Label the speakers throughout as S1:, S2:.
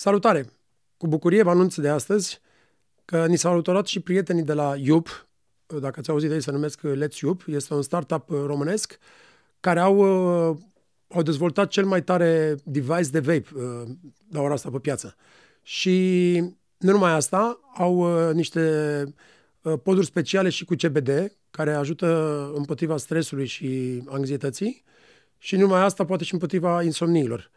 S1: Salutare! Cu bucurie vă anunț de astăzi că ni s-au alăturat și prietenii de la Iup, dacă ați auzit de ei, se numesc Let's Iup, este un startup românesc care au, au dezvoltat cel mai tare device de vape la ora asta pe piață. Și nu numai asta, au niște poduri speciale și cu CBD, care ajută împotriva stresului și anxietății și numai asta poate și împotriva insomniilor.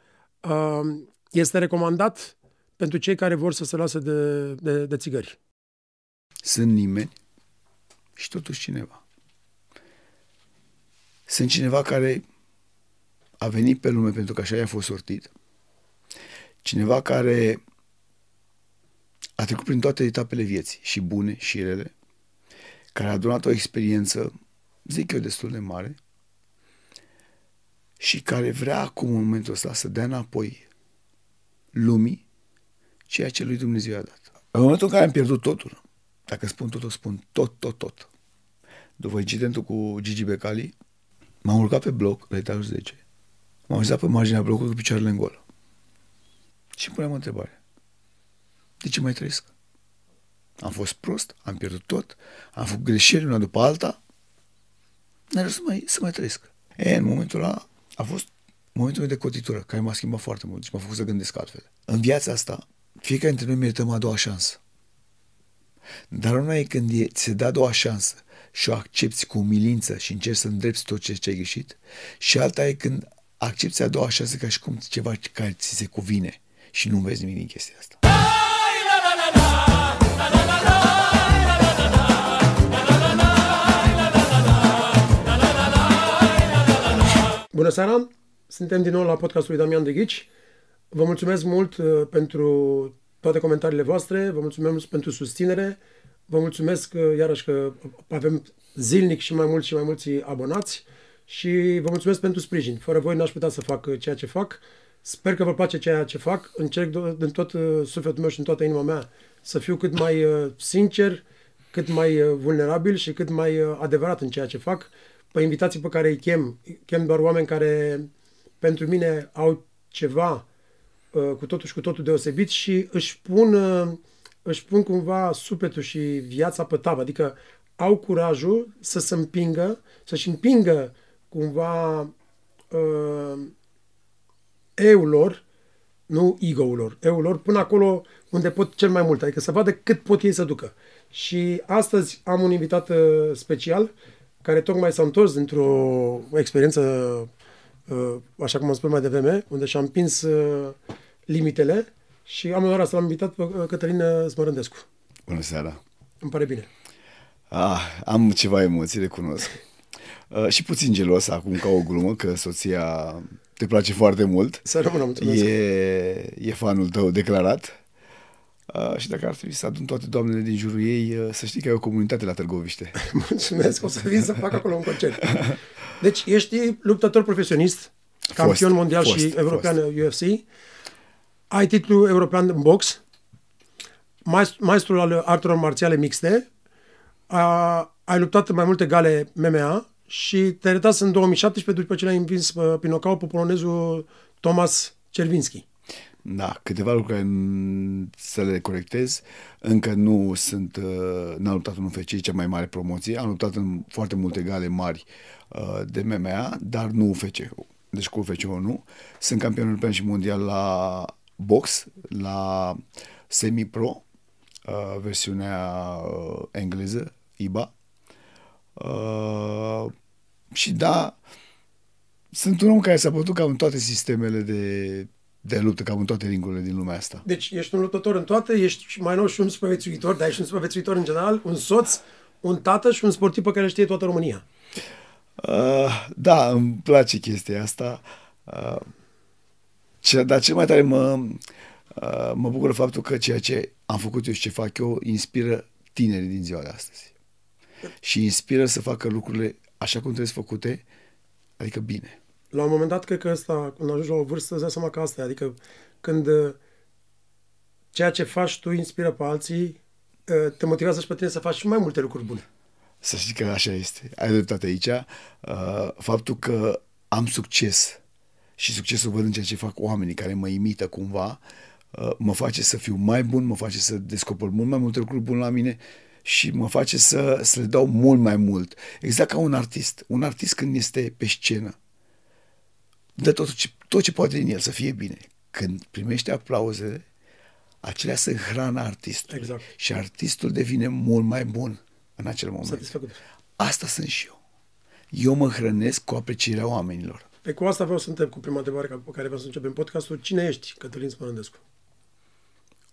S1: Este recomandat pentru cei care vor să se lasă de, de, de țigări.
S2: Sunt nimeni și totuși cineva. Sunt cineva care a venit pe lume pentru că așa i-a fost sortit. Cineva care a trecut prin toate etapele vieții, și bune și rele, care a adunat o experiență, zic eu, destul de mare și care vrea acum, în momentul ăsta, să dea înapoi lumii ceea ce lui Dumnezeu a dat. În momentul în care am pierdut totul, dacă spun totul, spun tot, tot, tot. După incidentul cu Gigi Becali, m-am urcat pe bloc, la etajul 10, m-am așezat pe marginea blocului cu picioarele în golă. Și îmi puneam o întrebare. De ce mai trăiesc? Am fost prost, am pierdut tot, am făcut greșeli una după alta, n să mai, să mai trăiesc. E, în momentul ăla a fost momentul meu de cotitură, care m-a schimbat foarte mult și m-a făcut să gândesc altfel. În viața asta, fiecare dintre noi merităm a doua șansă. Dar nu e când e, ți se dă a doua șansă și o accepti cu umilință și încerci să îndrepti tot ce ai greșit și alta e când accepti a doua șansă ca și cum ceva care ți se cuvine și nu vezi nimic din chestia asta.
S1: Bună seara! Suntem din nou la podcastul lui Damian de Ghici. Vă mulțumesc mult uh, pentru toate comentariile voastre, vă mulțumesc pentru susținere, vă mulțumesc uh, iarăși că avem zilnic și mai mulți și mai mulți abonați și vă mulțumesc pentru sprijin. Fără voi n-aș putea să fac uh, ceea ce fac. Sper că vă place ceea ce fac. Încerc din tot sufletul meu și în toată inima mea să fiu cât mai sincer, cât mai vulnerabil și cât mai adevărat în ceea ce fac. Pe invitații pe care îi chem, chem doar oameni care pentru mine au ceva uh, cu totul și cu totul deosebit și își pun, uh, își pun cumva sufletul și viața pe tavă, adică au curajul să se împingă, să-și împingă cumva uh, eul lor, nu ego-ul lor, eul lor, până acolo unde pot cel mai mult, adică să vadă cât pot ei să ducă. Și astăzi am un invitat uh, special care tocmai s-a întors dintr-o experiență Uh, așa cum am spus mai devreme, unde și-a împins uh, limitele și am onoarea să l-am invitat pe uh, Cătălin Smărândescu.
S2: Bună seara!
S1: Îmi pare bine.
S2: Ah, am ceva emoții, recunosc. Uh, și puțin gelos acum ca o glumă, că soția te place foarte mult.
S1: Să rămână, mulțumesc.
S2: E, e fanul tău declarat. Uh, și dacă ar trebui să adun toate doamnele din jurul ei, uh, să știi că ai o comunitate la Târgoviște.
S1: Mulțumesc, o să vin să fac acolo un concert. Deci ești luptător profesionist, campion fost, mondial fost, și european fost. UFC, ai titlul european în box, maestru al artelor marțiale mixte, a, ai luptat în mai multe gale MMA și te-ai retras în 2017 după ce l-ai învins pe, pe pe polonezul Thomas Cervinski.
S2: Da, câteva lucruri să le corectez. Încă nu sunt, uh, n-am luptat în UFC, cea mai mare promoție. Am luptat în foarte multe gale mari uh, de MMA, dar nu UFC. Deci cu UFC nu. Sunt campion european și mondial la box, la semi-pro, uh, versiunea engleză, IBA. Și da, sunt un om care s-a putut cam în toate sistemele de de luptă, cam în toate ringurile din lumea asta.
S1: Deci ești un luptător în toate, ești mai nou și un supraviețuitor, dar ești un supraviețuitor în general, un soț, un tată și un sportiv pe care știe toată România.
S2: Uh, da, îmi place chestia asta. Uh, ce, dar cel mai tare mă, uh, mă bucură faptul că ceea ce am făcut eu și ce fac eu inspiră tinerii din ziua de astăzi. Și inspiră să facă lucrurile așa cum trebuie făcute, adică bine
S1: la un moment dat, cred că ăsta, când ajungi la o vârstă, îți dai seama că asta e. Adică când uh, ceea ce faci tu inspiră pe alții, uh, te motivează și pe tine să faci și mai multe lucruri bune.
S2: Să știi că așa este. Ai dreptate aici. Uh, faptul că am succes și succesul văd în ceea ce fac oamenii care mă imită cumva, uh, mă face să fiu mai bun, mă face să descoper mult mai multe lucruri bune la mine și mă face să, să le dau mult mai mult. Exact ca un artist. Un artist când este pe scenă, dă tot ce, tot ce poate din el să fie bine. Când primește aplauzele, acelea sunt hrana artistului.
S1: Exact.
S2: Și artistul devine mult mai bun în acel moment.
S1: Satisfăcut.
S2: Asta sunt și eu. Eu mă hrănesc cu aprecierea oamenilor.
S1: Pe cu asta vreau să întreb cu prima întrebare pe care vreau să începem podcastul. Cine ești, Cătălin Spărândescu?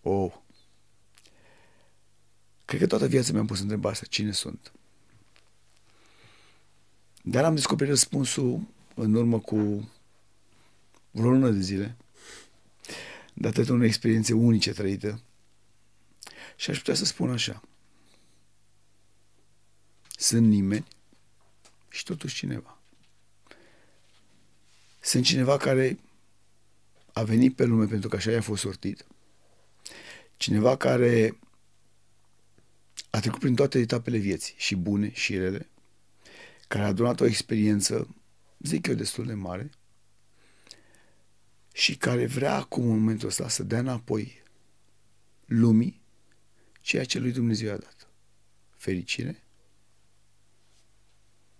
S2: Oh. Cred că toată viața mi-am pus întrebarea asta. Cine sunt? Dar am descoperit răspunsul în urmă cu vreo lună de zile, datorită unei experiențe unice trăită. Și aș putea să spun așa. Sunt nimeni și totuși cineva. Sunt cineva care a venit pe lume pentru că așa i-a fost sortit. Cineva care a trecut prin toate etapele vieții, și bune și rele, care a adunat o experiență, zic eu, destul de mare, și care vrea acum, în momentul ăsta, să dea înapoi lumii ceea ce lui Dumnezeu i-a dat. Fericire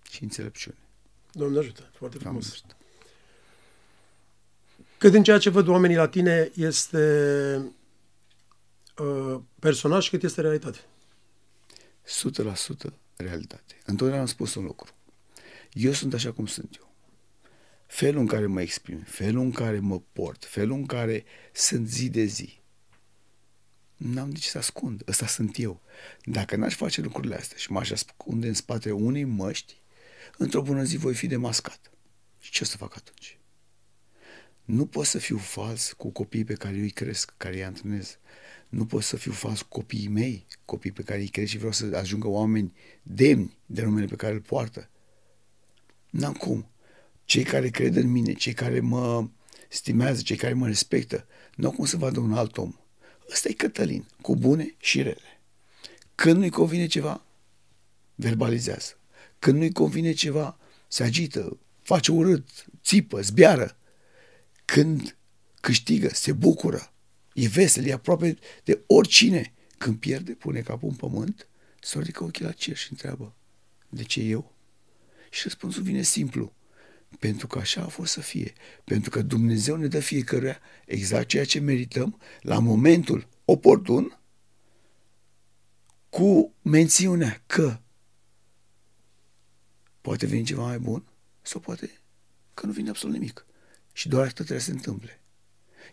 S2: și înțelepciune.
S1: Doamne ajută, foarte
S2: Doamne
S1: frumos.
S2: ajută.
S1: Cât din ceea ce văd oamenii la tine este uh, personaj, cât este realitate.
S2: 100% realitate. Întotdeauna am spus un lucru. Eu sunt așa cum sunt eu. Felul în care mă exprim, felul în care mă port, felul în care sunt zi de zi. N-am de ce să ascund. Ăsta sunt eu. Dacă n-aș face lucrurile astea și m-aș ascunde în spatele unei măști, într-o bună zi voi fi demascat. Și ce o să fac atunci? Nu pot să fiu fals cu copiii pe care eu îi cresc, care îi antrenez. Nu pot să fiu fals cu copiii mei, copii pe care îi cresc și vreau să ajungă oameni demni de numele pe care îl poartă. N-am cum. Cei care cred în mine, cei care mă stimează, cei care mă respectă, nu au cum să vadă un alt om. Ăsta e Cătălin, cu bune și rele. Când nu-i convine ceva, verbalizează. Când nu-i convine ceva, se agită, face urât, țipă, zbiară. Când câștigă, se bucură, e vesel, e aproape de oricine. Când pierde, pune capul în pământ, se ridică ochii la cer și întreabă, de ce eu? Și răspunsul vine simplu, pentru că așa a fost să fie. Pentru că Dumnezeu ne dă fiecăruia exact ceea ce merităm la momentul oportun, cu mențiunea că poate veni ceva mai bun sau poate că nu vine absolut nimic. Și doar atât trebuie să se întâmple.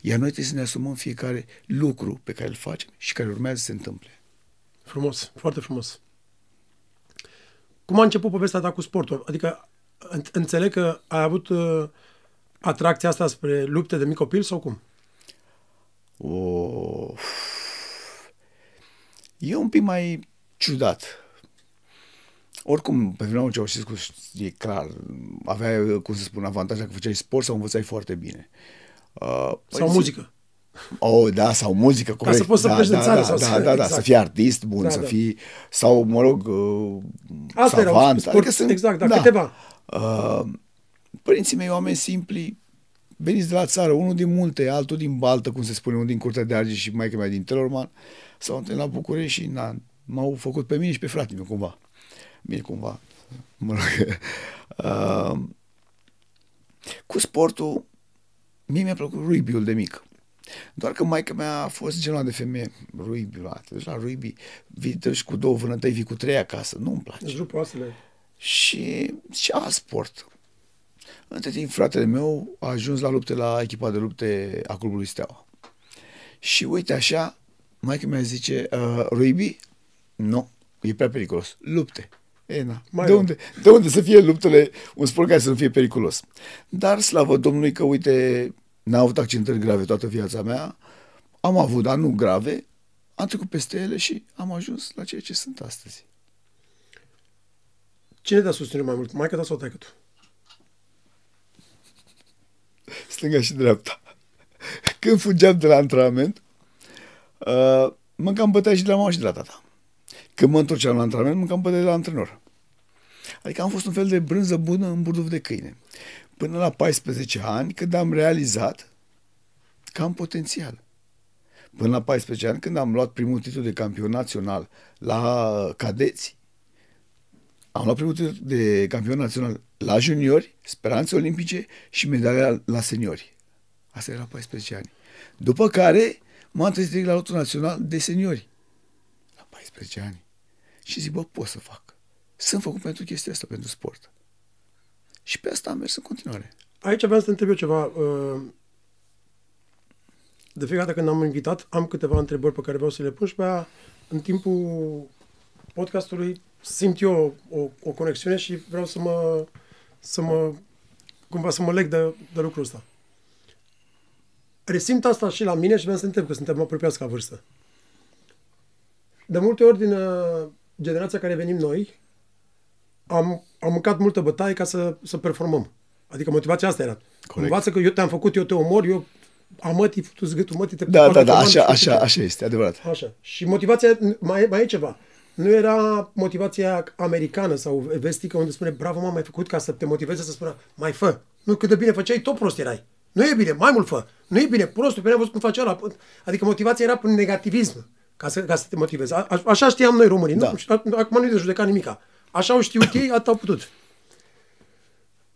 S2: Iar noi trebuie să ne asumăm fiecare lucru pe care îl facem și care urmează să se întâmple.
S1: Frumos, foarte frumos. Cum a început povestea ta cu sportul? Adică în- înțeleg că ai avut uh, atracția asta spre lupte de mic copil sau cum?
S2: O... E un pic mai ciudat. Oricum, pe vremea Ceaușescu e clar, avea, cum să spun, avantajul că făceai sport sau învățai foarte bine. Uh,
S1: Sau
S2: părinții-
S1: muzică?
S2: Oh, da, sau muzică, corect.
S1: să poți să
S2: da,
S1: pleci de
S2: da,
S1: țară
S2: da,
S1: sau
S2: da,
S1: să-
S2: da, da,
S1: exact.
S2: să fii artist bun,
S1: Da,
S2: să
S1: da.
S2: fii, sau, mă rog, uh,
S1: Asta erau
S2: savant.
S1: sport-
S2: adică sunt,
S1: exact, da, câteva.
S2: Uh, părinții mei, oameni simpli, veniți de la țară, unul din multe, altul din Baltă, cum se spune, unul din Curtea de Argeș și mai mea din Telorman, s-au întâlnit la București și na, m-au făcut pe mine și pe fratele meu, cumva. Bine, cumva. Mă rog. Uh, cu sportul, mie mi-a plăcut rugby-ul de mic. Doar că maica mea a fost genul de femeie, rugby, la, te duci la rugby, vii te duci cu două vânătăi, vii cu trei acasă, nu-mi place
S1: Îți rup oasele.
S2: Și și a sport. Între timp, fratele meu a ajuns la lupte la echipa de lupte a clubului Steaua. Și uite așa, maica mea zice, uh, rugby? Nu, e prea periculos. Lupte. E, na.
S1: Mai
S2: de,
S1: rău.
S2: unde, de unde să fie luptele un sport care să nu fie periculos? Dar, slavă Domnului că, uite, n-am avut accidentări grave toată viața mea, am avut, dar nu grave, am trecut peste ele și am ajuns la ceea ce sunt astăzi.
S1: Cine te-a susținut mai mult? Maica ta sau taică tu?
S2: stânga și dreapta. Când fugeam de la antrenament, uh, mâncam bătaie și de la mama și de la tata. Când mă întorceam la antrenament, mâncam bătaie de la antrenor. Adică am fost un fel de brânză bună în burduf de câine. Până la 14 ani, când am realizat că am potențial. Până la 14 ani, când am luat primul titlu de campion național la cadeți, am luat primul titlu de campion național la juniori, speranțe olimpice și medalia la seniori. Asta era 14 ani. După care m-am trezit la lotul național de seniori. La 14 ani. Și zic, bă, pot să fac. Sunt făcut pentru chestia asta, pentru sport. Și pe asta am mers în continuare.
S1: Aici vreau să te întreb eu ceva. uh, De fiecare dată când am invitat, am câteva întrebări pe care vreau să le pun și pe aia, în timpul podcastului, simt eu o, o conexiune și vreau să mă, să mă, cumva să mă leg de, de lucrul ăsta. Resimt asta și la mine și vreau să te întreb, că suntem apropiați ca vârstă. De multe ori din uh, generația care venim noi, am, am mâncat multă bătaie ca să, să performăm. Adică motivația asta era. Învață că eu te-am făcut, eu te omor, eu amătii, tu zgâtul mătii, te
S2: Da,
S1: fac
S2: da, da,
S1: coman
S2: așa,
S1: și
S2: așa,
S1: uite.
S2: așa este, adevărat.
S1: Așa. Și motivația, mai, mai e ceva. Nu era motivația americană sau vestică unde spune, bravo, mă, ai făcut ca să te motiveze să spună, mai fă. Nu, cât de bine făceai, tot prost erai. Nu e bine, mai mult fă. Nu e bine, prostul, pe văzut cum face ăla. Adică motivația era prin negativism, ca să, ca să te motivezi. A, a- așa știam noi românii.
S2: Da.
S1: Nu? Și a- Acum nu-i de judecat nimica. Așa au știut ei, atât au putut.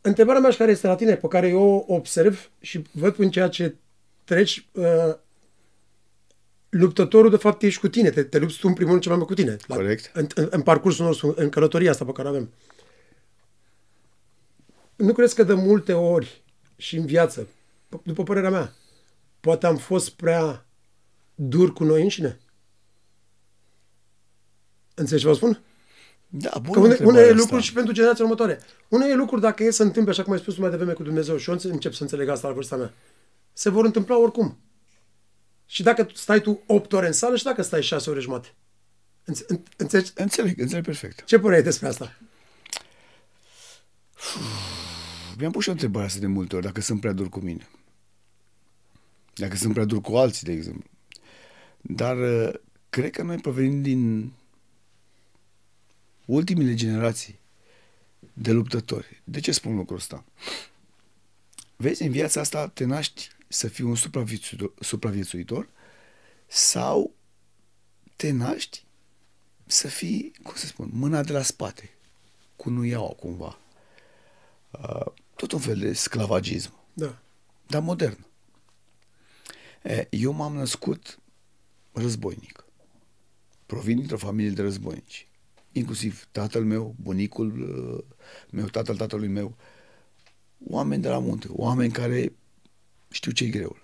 S1: Întrebarea mea și care este la tine, pe care eu o observ și văd în ceea ce treci, uh, luptătorul de fapt ești cu tine, te, te lupți tu în primul rând ceva mai cu tine. La,
S2: Corect.
S1: În, în, în parcursul nostru, în călătoria asta pe care o avem. Nu crezi că de multe ori și în viață, p- după părerea mea, poate am fost prea dur cu noi înșine? Înțelegi ce vă spun?
S2: Da, bun.
S1: Că une, unele lucruri și pentru generația următoare. Unele lucruri, dacă e să întâmple, așa cum ai spus tu mai devreme cu Dumnezeu, și eu înțe- încep să înțeleg asta la vârsta mea, se vor întâmpla oricum. Și dacă tu stai tu 8 ore în sală și dacă stai 6 ore jumate. Înțe- în- Înțelegi?
S2: Înțeleg, înțeleg perfect.
S1: Ce părere ai despre asta?
S2: Mi-am pus și o întrebare asta de multe ori, dacă sunt prea dur cu mine. Dacă sunt prea dur cu alții, de exemplu. Dar uh, cred că noi provenim din ultimile generații de luptători. De ce spun lucrul ăsta? Vezi, în viața asta te naști să fii un supraviețuitor, supraviețuitor sau te naști să fii, cum să spun, mâna de la spate, cu nu iau cumva. Uh, tot un fel de sclavagism,
S1: Da.
S2: dar modern. E, eu m-am născut războinic. Provin dintr-o familie de războinici. Inclusiv tatăl meu, bunicul uh, meu, tatăl tatălui meu, oameni de la munte, oameni care știu ce-i greu.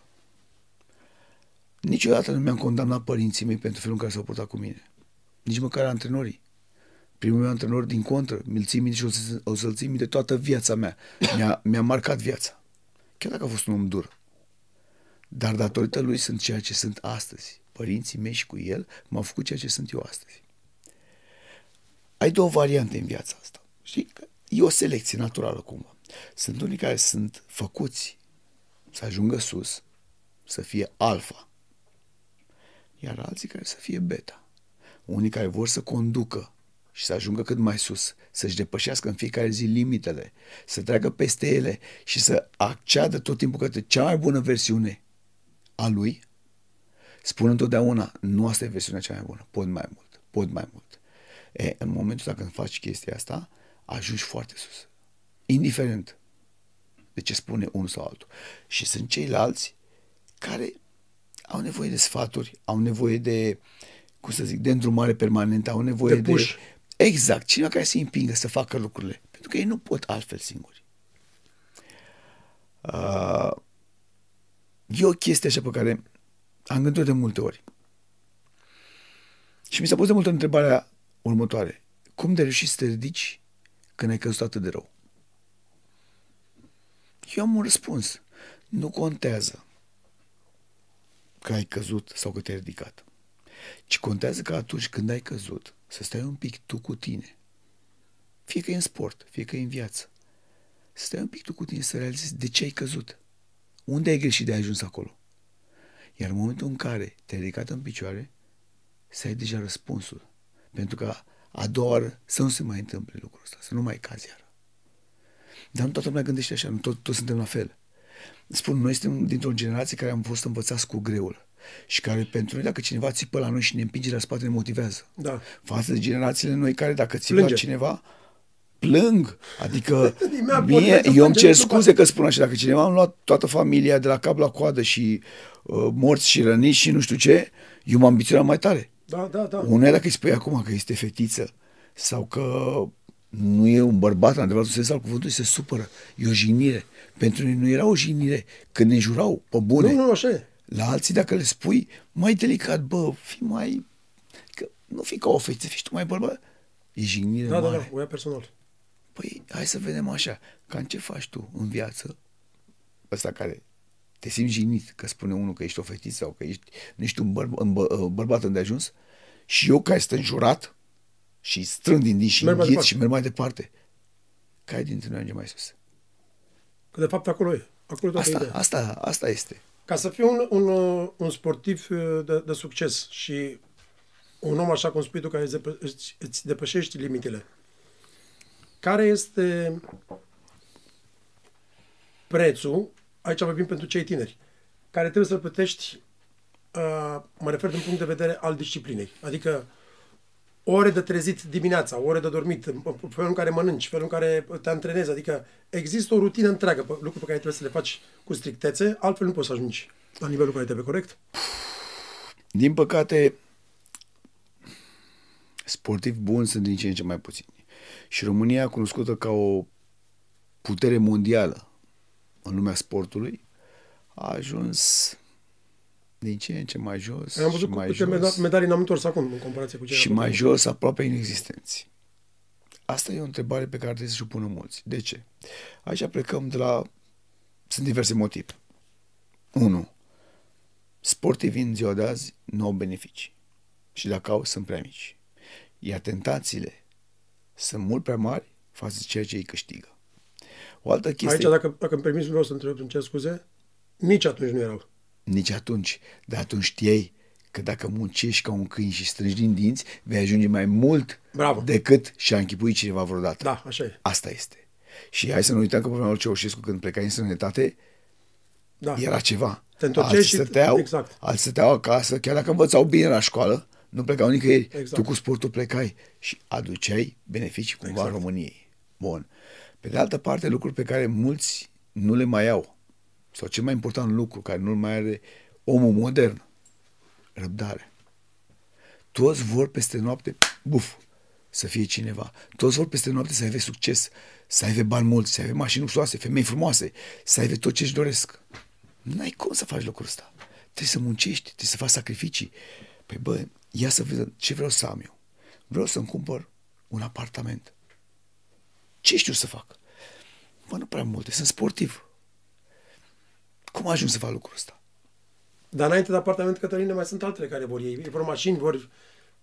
S2: Niciodată nu mi-am condamnat părinții mei pentru felul în care s-au purtat cu mine. Nici măcar antrenorii. Primul meu antrenor, din contră, mi-l țin minte și o, să, o să-l țin minte toată viața mea. Mi-a, mi-a marcat viața. Chiar dacă a fost un om dur. Dar datorită lui sunt ceea ce sunt astăzi. Părinții mei și cu el m-au făcut ceea ce sunt eu astăzi. Ai două variante în viața asta. Știi? Că E o selecție naturală cumva. Sunt unii care sunt făcuți să ajungă sus, să fie alfa, iar alții care să fie beta. Unii care vor să conducă și să ajungă cât mai sus, să-și depășească în fiecare zi limitele, să treacă peste ele și să acceadă tot timpul către cea mai bună versiune a lui, spun întotdeauna, nu asta e versiunea cea mai bună, pot mai mult, pot mai mult. E, în momentul dacă faci chestia asta, ajungi foarte sus. Indiferent de ce spune unul sau altul. Și sunt ceilalți care au nevoie de sfaturi, au nevoie de, cum să zic, de îndrumare permanentă, au nevoie
S1: De
S2: de...
S1: push.
S2: Exact, cineva care să-i împingă să facă lucrurile. Pentru că ei nu pot altfel singuri. Uh, e o chestie așa pe care am gândit de multe ori. Și mi s-a pus de multe întrebarea următoare. Cum de reușit să te ridici când ai căzut atât de rău? Eu am un răspuns. Nu contează că ai căzut sau că te-ai ridicat. Ci contează că atunci când ai căzut, să stai un pic tu cu tine. Fie că e în sport, fie că e în viață. Să stai un pic tu cu tine să realizezi de ce ai căzut. Unde ai greșit de ai ajuns acolo? Iar în momentul în care te-ai ridicat în picioare, să ai deja răspunsul. Pentru că a doua oară să nu se mai întâmple lucrul ăsta, să nu mai cazi iară. Dar nu toată lumea gândește așa, nu tot, toți suntem la fel. Spun, noi suntem dintr-o generație care am fost învățați cu greul și care pentru noi, dacă cineva țipă la noi și ne împinge la spate, ne motivează.
S1: Da.
S2: Față de generațiile noi care dacă țipă
S1: Plânge.
S2: la cineva, plâng. Adică,
S1: Mea,
S2: mie,
S1: vorbesc să
S2: eu îmi
S1: plângem,
S2: cer
S1: nu
S2: scuze că spun așa, dacă cineva am luat toată familia de la cap la coadă și uh, morți și răniți și nu știu ce, eu m-am ambiționat mai tare.
S1: Da, da, da.
S2: Unul dacă îi spui acum că este fetiță sau că nu e un bărbat în adevăratul sens al cuvântului, se supără. E o jignire. Pentru noi nu era o jignire când ne jurau pe bune.
S1: Nu, nu, așa e.
S2: La alții dacă le spui mai delicat, bă, fi mai... Că nu fi ca o fetiță, fii tu mai bărbat. E jignire
S1: Da, da,
S2: mare.
S1: da, o ia personal.
S2: Păi, hai să vedem așa. Cam ce faci tu în viață? Ăsta care te simți jignit că spune unul că ești o fetiță sau că ești, nu ești un, bărb, un bă, bărbat îndeajuns și eu care sunt înjurat și strâng din din și
S1: Merg mai
S2: înghit
S1: departe.
S2: și merg mai departe. Care dintre noi ajunge mai sus?
S1: Că de fapt acolo e. Acolo e toată
S2: Asta,
S1: ideea.
S2: asta, asta este.
S1: Ca să fii un, un, uh, un sportiv uh, de, de succes și un om așa cum spui tu care îți, depă- îți, îți depășești limitele, care este prețul, aici vorbim pentru cei tineri, care trebuie să-l plătești, uh, mă refer din punct de vedere al disciplinei. Adică ore de trezit dimineața, ore de dormit, felul în care mănânci, felul în care te antrenezi, adică există o rutină întreagă, pe- lucruri pe care trebuie să le faci cu strictețe, altfel nu poți să ajungi la nivelul care trebuie, corect?
S2: Din păcate, sportivi buni sunt din ce în ce mai puțini. Și România, cunoscută ca o putere mondială în lumea sportului, a ajuns din ce în ce mai jos
S1: Am
S2: și
S1: văzut
S2: mai
S1: câte
S2: jos,
S1: meda- medalii n-am întors acum în comparație cu ce
S2: și
S1: am
S2: mai
S1: avut.
S2: jos, aproape inexistenți. Asta e o întrebare pe care trebuie să-și o pună mulți. De ce? Aici plecăm de la... Sunt diverse motive. Unu, sportivii în ziua de azi nu au beneficii. Și dacă au, sunt prea mici. Iar tentațiile sunt mult prea mari față de ceea ce îi câștigă. O altă chestie...
S1: Aici, dacă, dacă îmi permiți, vreau să întreb, îmi cer scuze, nici atunci nu erau.
S2: Nici atunci. Dar atunci știai că dacă muncești ca un câine și strângi din dinți, vei ajunge mai mult
S1: Bravo.
S2: decât și-a închipuit cineva vreodată.
S1: Da, așa e.
S2: Asta este. Și hai să nu uităm că pe Ceaușescu când pleca în străinătate,
S1: Da.
S2: era ceva.
S1: Te întorceai
S2: alții
S1: și-
S2: stăteau,
S1: exact.
S2: alții stăteau acasă, chiar dacă învățau bine la școală, nu plecau nicăieri.
S1: Exact.
S2: Tu cu sportul plecai și aduceai beneficii cumva
S1: Exact.
S2: României. Bun. Pe de altă parte, lucruri pe care mulți nu le mai au, sau cel mai important lucru care nu mai are omul modern, răbdare. Toți vor peste noapte, buf, să fie cineva. Toți vor peste noapte să aibă succes, să aibă bani mulți, să aibă mașini luxoase, femei frumoase, să aibă tot ce își doresc. N-ai cum să faci lucrul ăsta. Trebuie să muncești, trebuie să faci sacrificii. Păi bă, ia să vedem ce vreau să am eu. Vreau să-mi cumpăr un apartament. Ce știu să fac? Bă, nu prea multe, sunt sportiv. Cum ajung să fac lucrul ăsta?
S1: Dar înainte de apartament, Cătăline, mai sunt altele care vor ei. Vor mașini, vor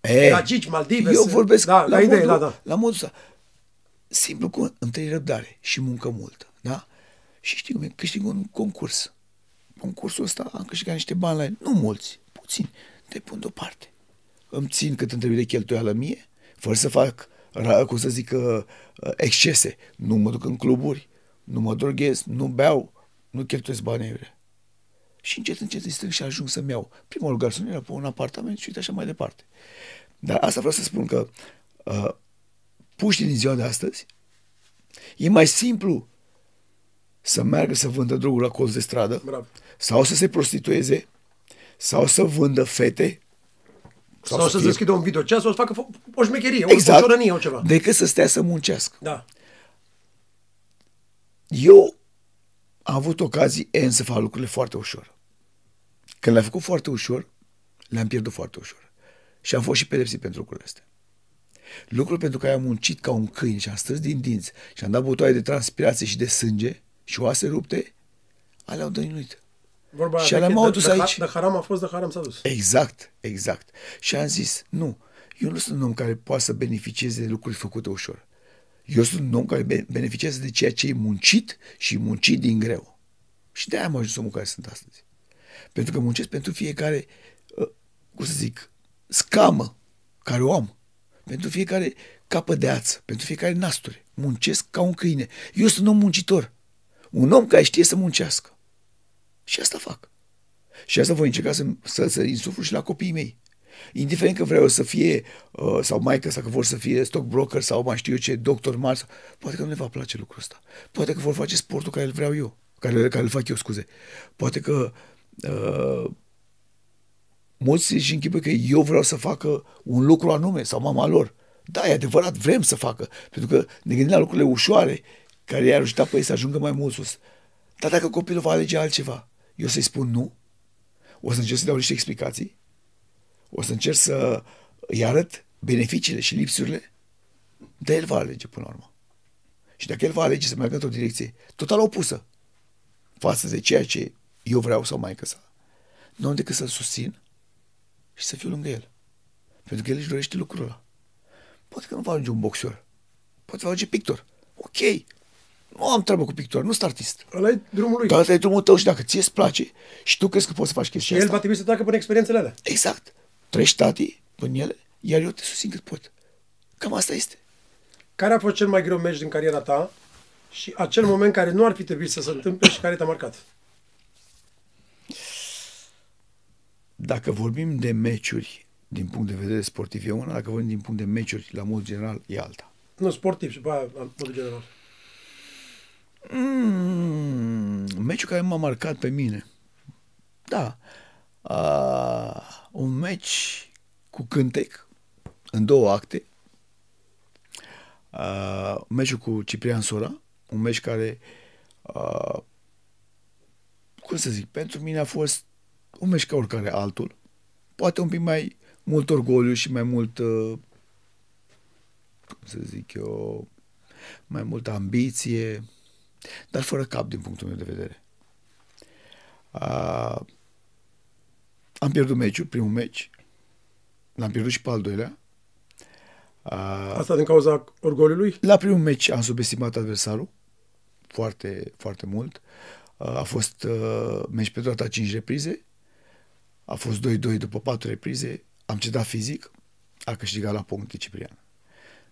S2: E,
S1: gagici, Maldive.
S2: Eu
S1: să-
S2: vorbesc
S1: da, la, idee,
S2: modul,
S1: da, da.
S2: la modul ăsta. Simplu, cu întâi răbdare și muncă multă, da? Și știu, cum e, câștig un concurs. Concursul ăsta am câștigat niște bani la el. Nu mulți, puțini. Te pun deoparte. Îmi țin cât îmi trebuie de cheltuială mie, fără să fac, ra- cum să zic, uh, uh, excese. Nu mă duc în cluburi, nu mă droghez, nu beau, nu cheltuiesc bani aiurea. Și încet, încet îi strâng și ajung să-mi iau primul garsonieră pe un apartament și uite așa mai departe. Dar asta vreau să spun că uh, puștii din ziua de astăzi e mai simplu să meargă să vândă droguri la colț de stradă
S1: Bravo.
S2: sau să se prostitueze sau să vândă fete
S1: Sau, sau să-ți
S2: fie-
S1: deschidă un videoceas sau să facă fo- o șmecherie, o
S2: exact,
S1: șorănie, o ceva.
S2: decât să stea să muncească.
S1: Da.
S2: Eu am avut ocazii N să fac lucrurile foarte ușor. Când le-am făcut foarte ușor, le-am pierdut foarte ușor. Și am fost și pedepsit pentru lucrurile astea. Lucruri pentru care am muncit ca un câine și am strâns din dinți și am dat butoaie de transpirație și de sânge și oase rupte, alea au dăinuit.
S1: Vorba
S2: Și
S1: aia
S2: alea
S1: veche,
S2: m-au
S1: de-
S2: dus
S1: de,
S2: aici.
S1: De haram a fost, de haram s-a dus.
S2: Exact, exact. Și am zis, nu, eu nu sunt un om care poate să beneficieze de lucruri făcute ușor. Eu sunt un om care be- beneficiază de ceea ce e muncit și muncit din greu. Și de-aia am ajuns omul care sunt astăzi. Pentru că muncesc pentru fiecare, uh, cum să zic, scamă care o am. Pentru fiecare capă de ață, pentru fiecare nasture. Muncesc ca un câine. Eu sunt un om muncitor. Un om care știe să muncească. Și asta fac. Și asta voi încerca să, să, să insuflu și la copiii mei. Indiferent că vreau să fie, uh, sau mai că că vor să fie stockbroker sau mai știu eu ce, doctor Mars, poate că nu le va place lucrul ăsta. Poate că vor face sportul care îl vreau eu, care, care îl fac eu, scuze. Poate că uh, mulți își închipă că eu vreau să facă un lucru anume sau mama lor. Da, e adevărat, vrem să facă, pentru că ne gândim la lucrurile ușoare care i-ar ajuta pe ei să ajungă mai mult sus. Dar dacă copilul va alege altceva, eu să-i spun nu, o să încerc să dau niște explicații, o să încerc să îi arăt beneficiile și lipsurile, dar el va alege până la urmă. Și dacă el va alege să meargă într-o direcție total opusă față de ceea ce eu vreau sau mai sa, nu am decât să-l susțin și să fiu lângă el. Pentru că el își dorește lucrul ăla. Poate că nu va ajunge un boxer. Poate va ajunge pictor. Ok. Nu am treabă cu pictor, nu sunt artist.
S1: Ăla e drumul lui.
S2: Dar ăsta e drumul tău și dacă ție îți place și tu crezi că poți să faci chestia
S1: și el
S2: asta.
S1: va trebui să treacă prin experiențele alea.
S2: Exact. Treci tati până ele, iar eu te susțin cât pot. Cam asta este.
S1: Care a fost cel mai greu meci din cariera ta și acel moment care nu ar fi trebuit să se întâmple și care te-a marcat?
S2: Dacă vorbim de meciuri din punct de vedere sportiv e una, dacă vorbim din punct de meciuri la mod general e alta.
S1: Nu, sportiv și pe aia, la modul general.
S2: Mm, meciul care m-a marcat pe mine. Da. Uh, un meci cu cântec în două acte. Uh, meciul cu Ciprian Sora, un meci care uh, cum să zic, pentru mine a fost un meci ca oricare altul. Poate un pic mai mult orgoliu și mai mult uh, cum să zic eu, mai multă ambiție, dar fără cap din punctul meu de vedere. Uh, am pierdut meciul, primul meci, l-am pierdut și pe al doilea.
S1: Uh, Asta din cauza orgoliului?
S2: La primul meci am subestimat adversarul foarte, foarte mult. Uh, a fost uh, meci pe toată 5 reprize. A fost 2-2 după 4 reprize. Am cedat fizic. A câștigat la puncte Ciprian.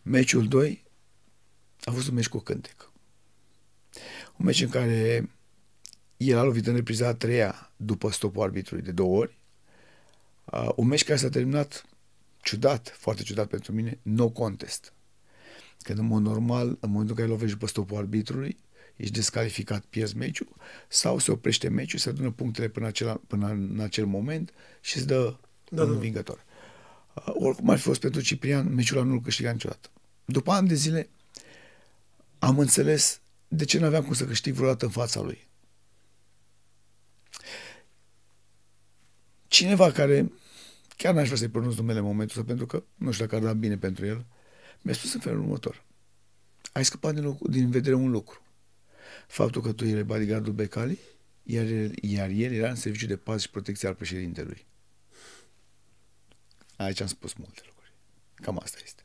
S2: Meciul 2 a fost un meci cu cântec. Un meci în care el a lovit în repriza a treia după stopul arbitrului de două ori. Uh, un meci care s-a terminat ciudat, foarte ciudat pentru mine, no contest. Când în mod normal, în momentul în care lovești după stopul arbitrului, ești descalificat, pierzi meciul, sau se oprește meciul, se adună punctele până, acela, până în acel moment și îți dă da, un da. învingător. Uh, oricum ar fi fost pentru Ciprian, meciul ăla nu-l câștiga niciodată. După ani de zile am înțeles de ce nu aveam cum să câștig vreodată în fața lui. Cineva care, chiar n-aș vrea să-i pronunț numele în momentul ăsta, pentru că nu știu dacă ar da bine pentru el, mi-a spus în felul următor. Ai scăpat din, lucru, din vedere un lucru. Faptul că tu erai bodyguardul Becali, iar, iar el era în serviciu de paz și protecție al președintelui. Aici am spus multe lucruri. Cam asta este.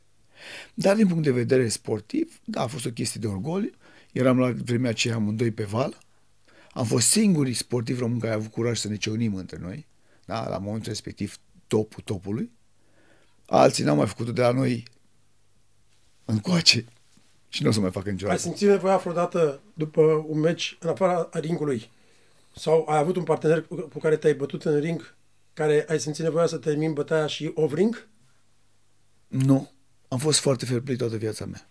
S2: Dar din punct de vedere sportiv, da, a fost o chestie de orgoliu. Eram la vremea aceea amândoi pe val. Am fost singurii sportivi români care au avut curaj să ne ciocnim între noi. Da, la momentul respectiv, topul topului. Alții n-au mai făcut-o de la noi încoace și nu o să mai facă niciodată.
S1: Ai simțit nevoia vreodată după un meci în afara ringului? Sau ai avut un partener cu care te-ai bătut în ring care ai simțit nevoia să termin bătaia și off-ring?
S2: Nu. Am fost foarte fair play toată viața mea.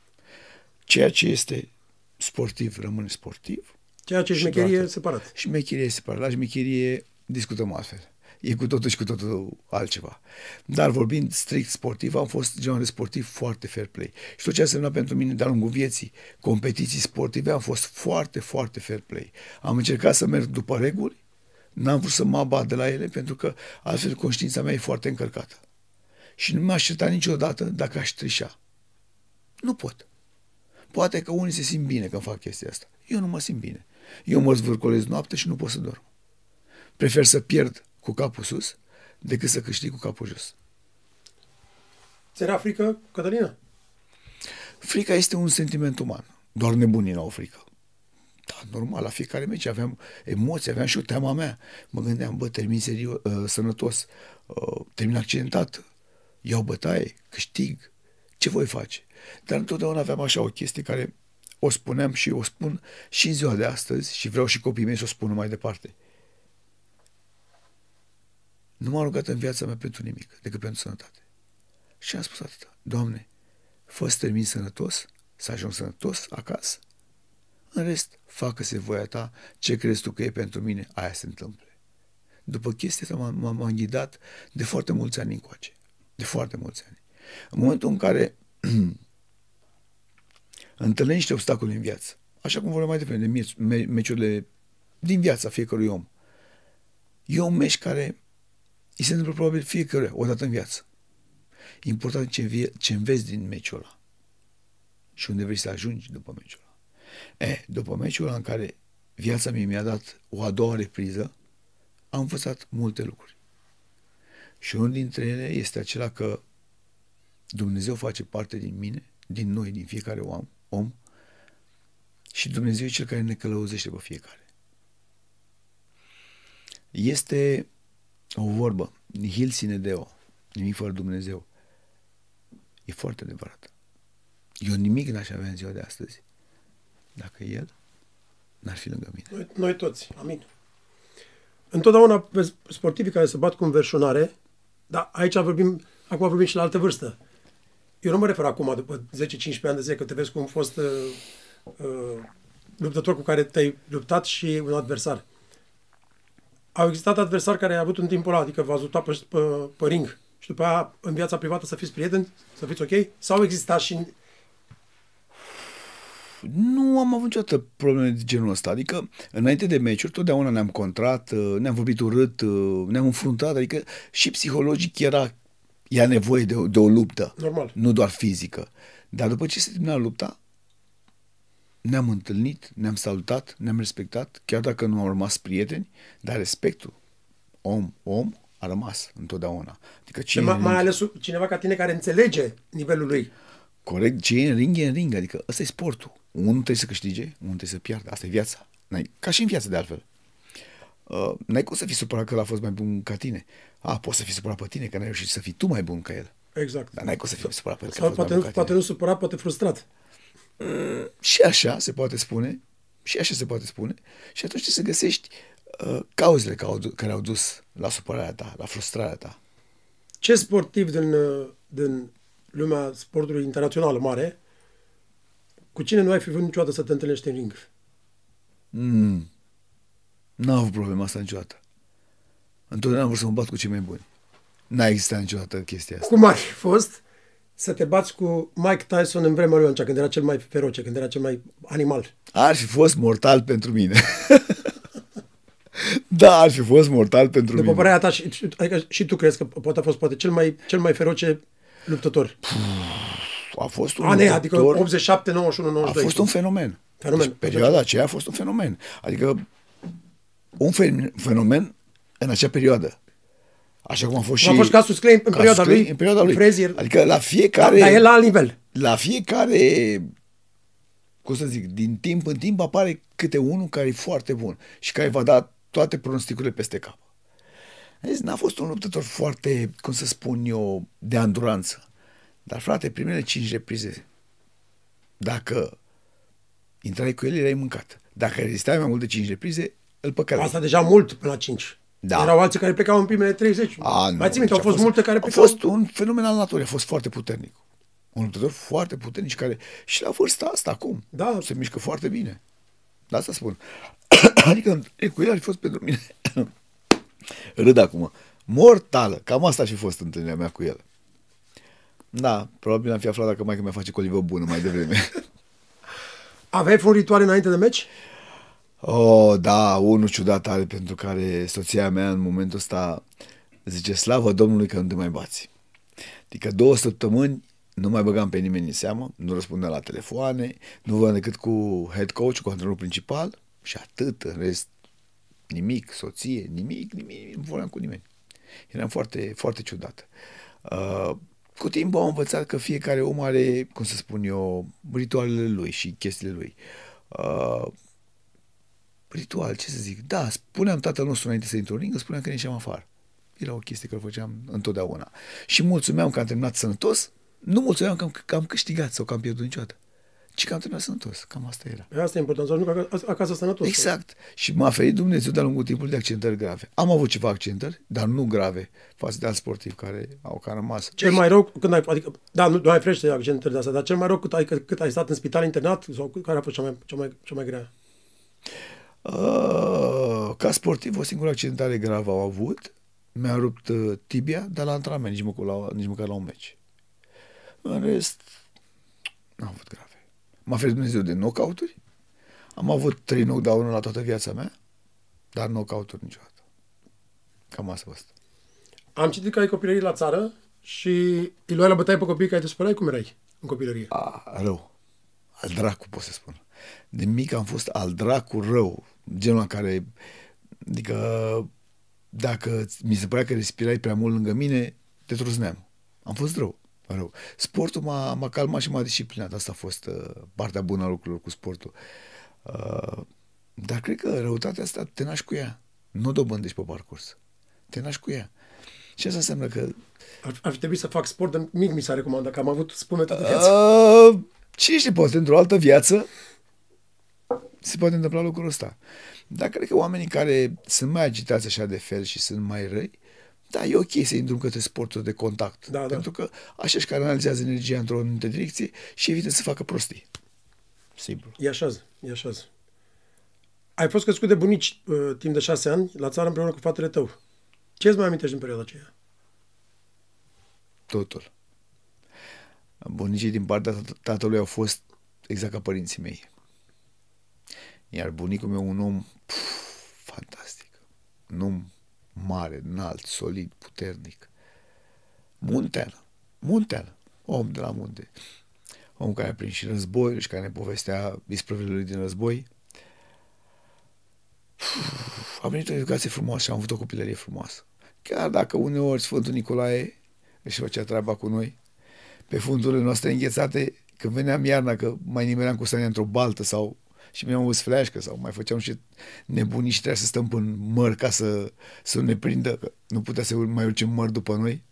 S2: Ceea ce este sportiv rămâne sportiv.
S1: Ceea ce șmecherie e separat.
S2: Șmecherie e separat. La șmecherie discutăm altfel. E cu totul și cu totul altceva. Dar vorbind strict sportiv, am fost genul de sportiv foarte fair play. Și tot ce a însemnat pentru mine de-a lungul vieții, competiții sportive, am fost foarte, foarte fair play. Am încercat să merg după reguli, n-am vrut să mă abat de la ele, pentru că altfel conștiința mea e foarte încărcată. Și nu m-aș certa niciodată dacă aș trișa. Nu pot. Poate că unii se simt bine când fac chestia asta. Eu nu mă simt bine. Eu mă zvârcolez noapte și nu pot să dorm. Prefer să pierd cu capul sus decât să câștig cu capul jos.
S1: Ți era frică, Cătălina?
S2: Frica este un sentiment uman. Doar nebunii n-au frică. Da, normal, la fiecare meci aveam emoții, aveam și o teama mea. Mă gândeam, bă, termin serios, uh, sănătos, uh, termin accidentat, iau bătaie, câștig, ce voi face? Dar întotdeauna aveam așa o chestie care o spuneam și o spun și în ziua de astăzi și vreau și copiii mei să o spună mai departe. Nu m-am rugat în viața mea pentru nimic, decât pentru sănătate. Și am spus atât. Doamne, fă să termin sănătos, să ajung sănătos acasă. În rest, facă-se voia ta, ce crezi tu că e pentru mine, aia se întâmplă. După chestia asta m-am, m-am ghidat de foarte mulți ani încoace. De foarte mulți ani. În momentul în care întâlnești niște obstacole în viață, așa cum vorbeam mai devreme de me- meciurile din viața fiecărui om, e un meci care îi se întâmplă probabil fiecare o dată în viață. Important ce, vie, ce înveți din meciul ăla și unde vrei să ajungi după meciul ăla. E, după meciul ăla în care viața mie mi-a dat o a doua repriză, am învățat multe lucruri. Și unul dintre ele este acela că Dumnezeu face parte din mine, din noi, din fiecare om, om și Dumnezeu e cel care ne călăuzește pe fiecare. Este o vorbă, nihil sine deo, nimic fără Dumnezeu. E foarte adevărat. Eu nimic n-aș avea în ziua de astăzi dacă El n-ar fi lângă mine.
S1: Noi, noi toți, amin. Întotdeauna sportivii care se bat cu înverșunare, dar aici vorbim, acum vorbim și la altă vârstă. Eu nu mă refer acum, după 10-15 ani de zile, că te vezi cum a fost uh, uh, luptător cu care te-ai luptat și un adversar. Au existat adversari care au avut un timpul ăla, adică v-ați luptat pe, pe, pe ring și după aia în viața privată să fiți prieteni, să fiți ok? Sau existat și
S2: nu am avut niciodată probleme de genul ăsta. Adică, înainte de meciuri, totdeauna ne-am contrat, uh, ne-am vorbit urât, uh, ne-am înfruntat, adică și psihologic era, ea nevoie de, de o luptă.
S1: Normal.
S2: Nu doar fizică. Dar după ce se termina lupta, ne-am întâlnit, ne-am salutat, ne-am respectat, chiar dacă nu am rămas prieteni, dar respectul om, om, a rămas întotdeauna.
S1: Adică cine mai, mai ales cineva ca tine care înțelege nivelul lui.
S2: Corect, ce e în ring, e în ring, adică ăsta e sportul. Unul trebuie să câștige, unul trebuie să piardă. Asta e viața. N-ai, ca și în viață, de altfel. Uh, n-ai cum să fii supărat că el a fost mai bun ca tine. A, poți să fii supărat pe tine că n-ai reușit să fii tu mai bun ca el.
S1: Exact.
S2: Dar n-ai cum să fii supărat pe el
S1: că Sau poate, nu, poate nu supărat, poate frustrat.
S2: Mm, și așa se poate spune. Și așa se poate spune. Și atunci trebuie să găsești uh, cauzele care au, care au dus la supărarea ta, la frustrarea ta.
S1: Ce sportiv din, uh, din lumea sportului internațional mare cu cine nu ai fi vrut niciodată să te întâlnești în ring?
S2: Mm. N-am avut problema asta niciodată. Întotdeauna am vrut să mă bat cu cei mai buni. N-a existat niciodată chestia asta.
S1: Cum ar fi fost să te bați cu Mike Tyson în vremea lui atunci, când era cel mai feroce, când era cel mai animal?
S2: Ar fi fost mortal pentru mine. da, ar fi fost mortal pentru
S1: După
S2: mine.
S1: După părerea ta, și, adică și tu crezi că poate a fost poate cel mai, cel mai feroce luptător?
S2: a fost un
S1: Ane, adică 87, 91, 92.
S2: A fost un fenomen.
S1: fenomen.
S2: Deci, perioada aceea a fost un fenomen. Adică un fenomen în acea perioadă. Așa cum a fost și...
S1: A fost Casus Clay în perioada
S2: Clay,
S1: lui.
S2: În perioada lui.
S1: Frazier.
S2: Adică la fiecare...
S1: Da, dar e la alt nivel.
S2: La fiecare... Cum să zic, din timp în timp apare câte unul care e foarte bun și care va da toate pronosticurile peste cap. Deci n-a fost un luptător foarte, cum să spun eu, de anduranță. Dar, frate, primele cinci reprize, dacă intrai cu el, erai mâncat. Dacă rezistai mai mult de cinci reprize, îl păcăleai.
S1: Asta deja mult până la cinci. Da. Erau alții care plecau în primele 30. A, nu. Mai țin minte, au fost, fost multe care plecau.
S2: A fost un fenomen al naturii, a fost foarte puternic. Un luptător foarte puternic care și la vârsta asta acum
S1: da.
S2: se mișcă foarte bine. De asta spun. adică cu el ar fi fost pentru mine râd acum. Mortală. Cam asta ar fi fost întâlnirea mea cu el. Da, probabil am fi aflat dacă mai mi-a face colivă bună mai devreme.
S1: Aveai un ritual înainte de meci?
S2: Oh, da, unul ciudat are pentru care soția mea în momentul ăsta zice slavă Domnului că nu te mai bați. Adică două săptămâni nu mai băgam pe nimeni în seamă, nu răspundeam la telefoane, nu vorbeam decât cu head coach, cu antrenorul principal și atât, în rest nimic, soție, nimic, nimic, nu vorbeam cu nimeni. Eram foarte, foarte ciudat. Uh, cu timpul am învățat că fiecare om are, cum să spun eu, ritualele lui și chestiile lui. Uh, ritual, ce să zic? Da, spuneam tatăl nostru înainte să intru în ring, spuneam că ne ieșeam afară. Era o chestie care o făceam întotdeauna. Și mulțumeam că am terminat sănătos, nu mulțumeam că am, că am câștigat sau că am pierdut niciodată. ci că am terminat sănătos. Cam asta era.
S1: Pe asta e important, să ajung acasă, acasă sănătos.
S2: Exact. Și m-a ferit Dumnezeu de-a lungul timpului de accidentări grave. Am avut ceva accidentări, dar nu grave, față de alți sportivi care au ca rămas.
S1: Cel mai rău, când ai, adică, da, nu, nu ai frește accidentări de asta, dar cel mai rău cât ai, cât ai stat în spital internat sau care a fost cea mai, cea mai, cea mai grea?
S2: Uh, ca sportiv, o singură accidentare gravă au avut. Mi-a rupt uh, tibia, dar la antrenament, nici măcar la, nici măcar la un meci. În rest, n-am avut grave. M-a ferit Dumnezeu de knockout-uri. Am avut trei knockdown la toată viața mea, dar knockout-uri niciodată. Cam asta a fost.
S1: Am citit că ai copilărie la țară și îi luai la bătaie pe copii care te supărai, cum erai în copilărie?
S2: A, rău. Al dracu, pot să spun. De mic am fost al dracu rău. Genul în care, adică, dacă mi se părea că respirai prea mult lângă mine, te truzneam. Am fost rău. rău. Sportul m-a, m-a calmat și m-a disciplinat. Asta a fost uh, partea bună a lucrurilor cu sportul. Uh, dar cred că răutatea asta te naști cu ea. Nu o dobândești pe parcurs. Te naști cu ea. Și asta înseamnă că...
S1: Ar, ar fi trebuit să fac sport, dar mic mi s-a recomandat, că am avut spune toată viața.
S2: Uh, cine știe, poate într-o altă viață se poate întâmpla lucrul ăsta. Dar cred că oamenii care sunt mai agitați așa de fel și sunt mai răi, da, e ok să intru către sportul de contact.
S1: Da, da.
S2: pentru că așa și care analizează energia într-o anumită direcție și evită să facă prostii. Simplu.
S1: E așează, e așează. Ai fost crescut de bunici uh, timp de șase ani la țară împreună cu fratele tău. Ce îți mai amintești în perioada aceea?
S2: Totul. Bunicii din partea tat- tatălui au fost exact ca părinții mei. Iar bunicul meu un om puf, fantastic. Un om mare, înalt, solid, puternic. Muntean. Muntean. Om de la munte. Om care a prins și războiul și care ne povestea isprăvile lui din război. Uf, Am venit o educație frumoasă și am avut o copilărie frumoasă. Chiar dacă uneori Sfântul Nicolae își făcea treaba cu noi, pe fundurile noastre înghețate, când veneam iarna, că mai nimeream cu stania într-o baltă sau și mi-am o fleașcă sau mai făceam și nebunii și trebuia să stăm în măr ca să, să nu ne prindă, că nu putea să mai urce măr după noi.